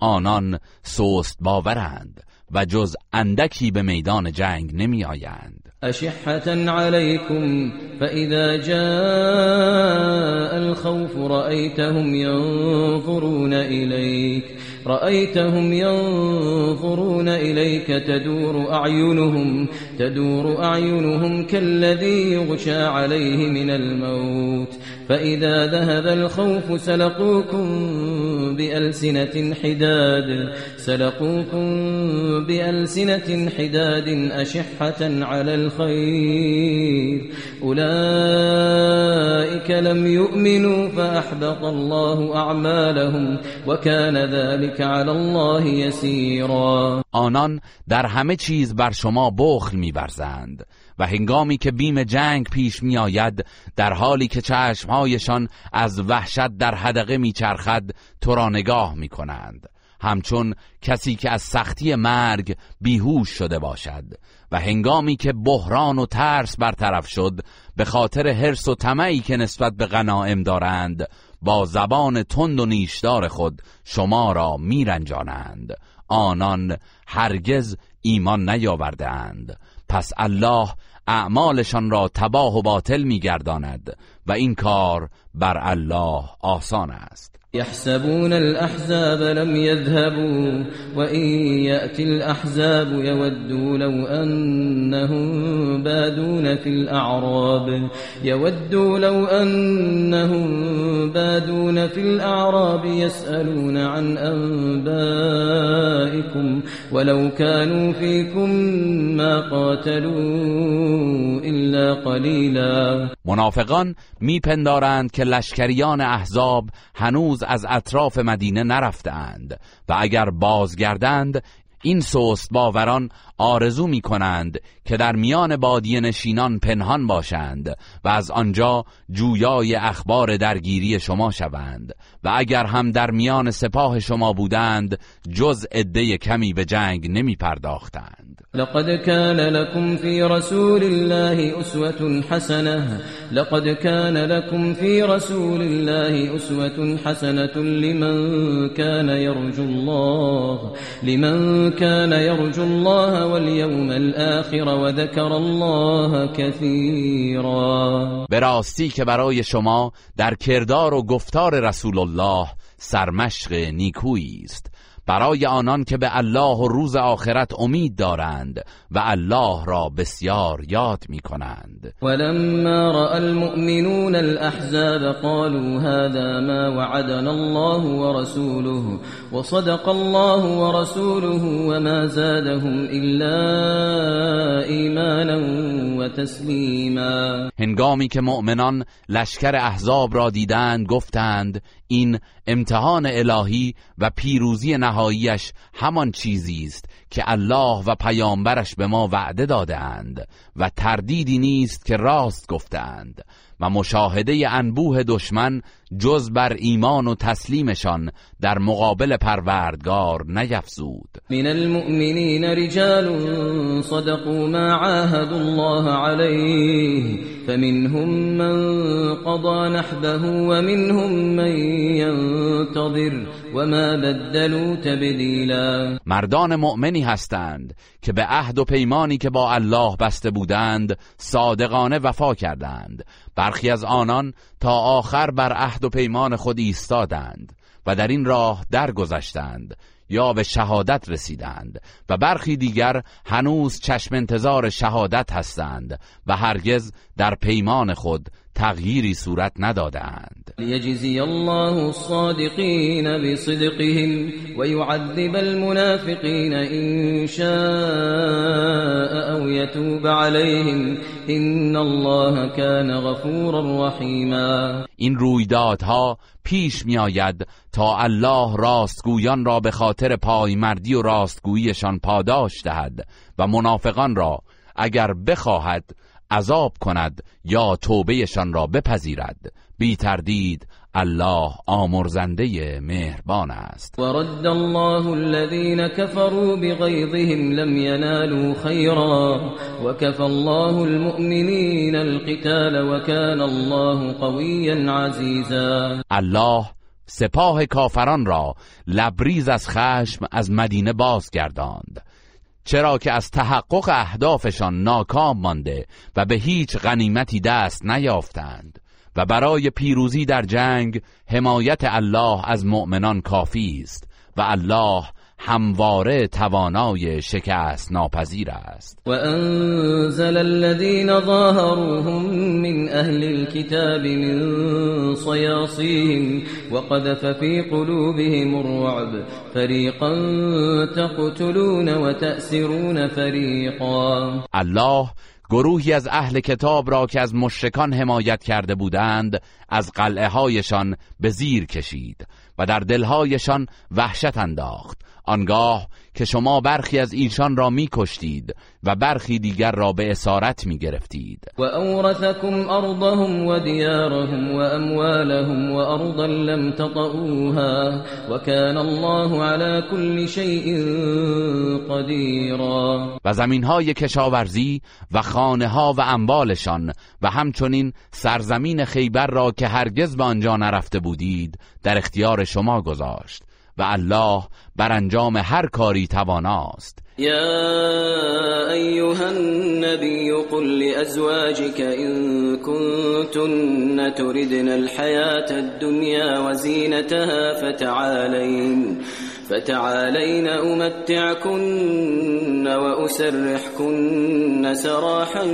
آنان سست باورند و جز اندکی به میدان جنگ نمی آیند أشحة عليكم فإذا جاء الخوف رأيتهم ينظرون إليك رأيتهم ينظرون إليك تدور أعينهم تدور أعينهم كالذي يغشى عليه من الموت. فإذا ذهب الخوف سلقوكم بألسنة حداد سلقوكم بألسنة حداد أشحة على الخير. أولئك لم يؤمنوا فأحبط الله أعمالهم وكان ذلك على الله يسيرا. آنان در همه چیز بر شما بخل می‌ورزند. و هنگامی که بیم جنگ پیش می آید در حالی که چشمهایشان از وحشت در حدقه میچرخد تو را نگاه می کنند همچون کسی که از سختی مرگ بیهوش شده باشد. و هنگامی که بحران و ترس برطرف شد به خاطر حرس و طمعی که نسبت به غنائم دارند با زبان تند و نیشدار خود شما را میرنجانند. آنان هرگز ایمان نیاوردهاند. پس الله اعمالشان را تباه و باطل میگرداند و این کار بر الله آسان است. يحسبون الأحزاب لم يذهبوا وإن يأتي الأحزاب يودوا لو أنهم بادون في الأعراب يودوا لو أنهم بادون في الأعراب يسألون عن أنبائكم ولو كانوا فيكم ما قاتلوا إلا قليلا. منافقان میپندارند که لشکریان احزاب هنوز از اطراف مدینه نرفتند و اگر بازگردند این سوست باوران آرزو می کنند که در میان بادی نشینان پنهان باشند و از آنجا جویای اخبار درگیری شما شوند و اگر هم در میان سپاه شما بودند جز عده کمی به جنگ نمی پرداختند لقد كان لكم في رسول الله أسوة حسنة. لقد كان لكم في رسول الله أسوة حسنة لمن كان يرجو الله. لمن كان يرجو الله واليوم الآخر وذكر الله كثيرا. به که برای شما در کردار و گفتار رسول الله سرمشق نیکویی است. برای آنان که به الله و روز آخرت امید دارند و الله را بسیار یاد می کنند ولما رأى المؤمنون الأحزاب قالوا هذا ما وعدنا الله ورسوله وصدق الله ورسوله وما زادهم إلا إيمانا وتسليما. هنگامی که مؤمنان لشکر احزاب را دیدند گفتند این امتحان الهی و پیروزی نهاییش همان چیزی است که الله و پیامبرش به ما وعده دادهاند و تردیدی نیست که راست گفتند و مشاهده انبوه دشمن جز بر ایمان و تسلیمشان در مقابل پروردگار نیفزود. من المؤمنین رجال صدقوا ما عاهدوا الله عليه فمنهم من قضى نحبه ومنهم من ينتظر وما بدلوا تبدیلا مردان مؤمنی هستند که به عهد و پیمانی که با الله بسته بودند صادقانه وفا کردند. برخی از آنان تا آخر بر عهد و پیمان خود ایستادند و در این راه درگذشتند. یا به شهادت رسیدند و برخی دیگر هنوز چشم انتظار شهادت هستند و هرگز در پیمان خود تغییری صورت ندادند لیجزی الله الصادقین بصدقهم ويعذب المنافقین ان شاء او يتوب عليهم ان الله كان غفورا رحیما. این رویدادها پیش می آید تا الله راستگویان را به خاطر پایمردی و راستگوییشان پاداش دهد و منافقان را اگر بخواهد عذاب کند یا توبهشان را بپذیرد. بی تردید الله آمرزنده مهربان است. ورد الله الذين كفروا بغيظهم لم ينالوا خيرا وكفى الله المؤمنين القتال وكان الله قويا عزيزا الله سپاه کافران را لبریز از خشم از مدینه بازگرداند. چرا که از تحقق اهدافشان ناکام مانده و به هیچ غنیمتی دست نیافتند. و برای پیروزی در جنگ حمایت الله از مؤمنان کافی است و الله همواره توانای شکست ناپذیر است. و انزل الذين ظاهروهم من اهل الكتاب من صياصيهم وقذف في قلوبهم الرعب فريقا تقتلون وتأسرون فريقا الله گروهی از اهل کتاب را که از مشرکان حمایت کرده بودند از قلعه هایشان به زیر کشید و در دلهایشان وحشت انداخت. آنگاه که شما برخی از ایشان را می کشتید و برخی دیگر را به اسارت می گرفتید و اورثکم ارضهم و دیارهم و اموالهم و ارضا لم تطئوها و کان الله على كل شیء قدیرا. و زمین های کشاورزی و خانه ها و اموالشان و همچنین سرزمین خیبر را که هرگز به آنجا نرفته بودید در اختیار شما گذاشت. و الله بر انجام هر کاری تواناست. يا أيها النبي قل لأزواجك إن كنتن تردن الحياة الدنيا وزينتها فتعالين فتعالين أمتعكن وأسرحكن سراحا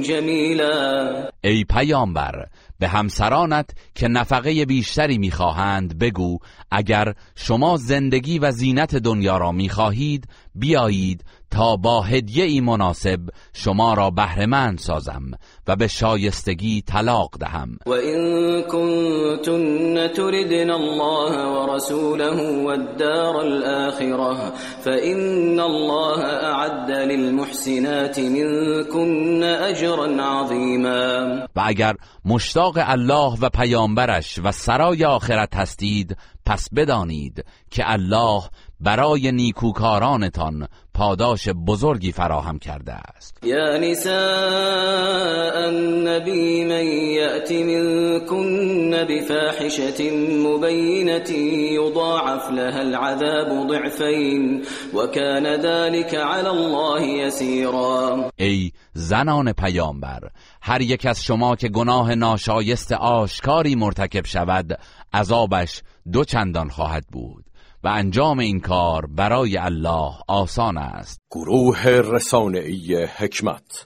جميلا ای پیامبر به همسرانت که نفقه بیشتری می‌خواهند بگو اگر شما زندگی و زینت دنیا را می‌خواهید بیایید تا با هدیه ای مناسب شما را بهرهمند سازم و به شایستگی طلاق دهم. و این کنتن تردن الله و رسوله و الدار الاخره فإن الله اعد للمحسنات منكن اجرا عظیما. و اگر مشتاق الله و پیامبرش و سرای آخرت هستید پس بدانید که الله برای نیکوکارانتان پاداش بزرگی فراهم کرده است. یا نساء النبی من یأت منکن بفاحشة مبینة یضاعف لها العذاب ضعفین وكان ذلك على الله یسیرا. ای زنان پیامبر هر یک از شما که گناه ناشایست آشکاری مرتکب شود عذابش دو چندان خواهد بود. و انجام این کار برای الله آسان است. گروه رسانه‌ای حکمت.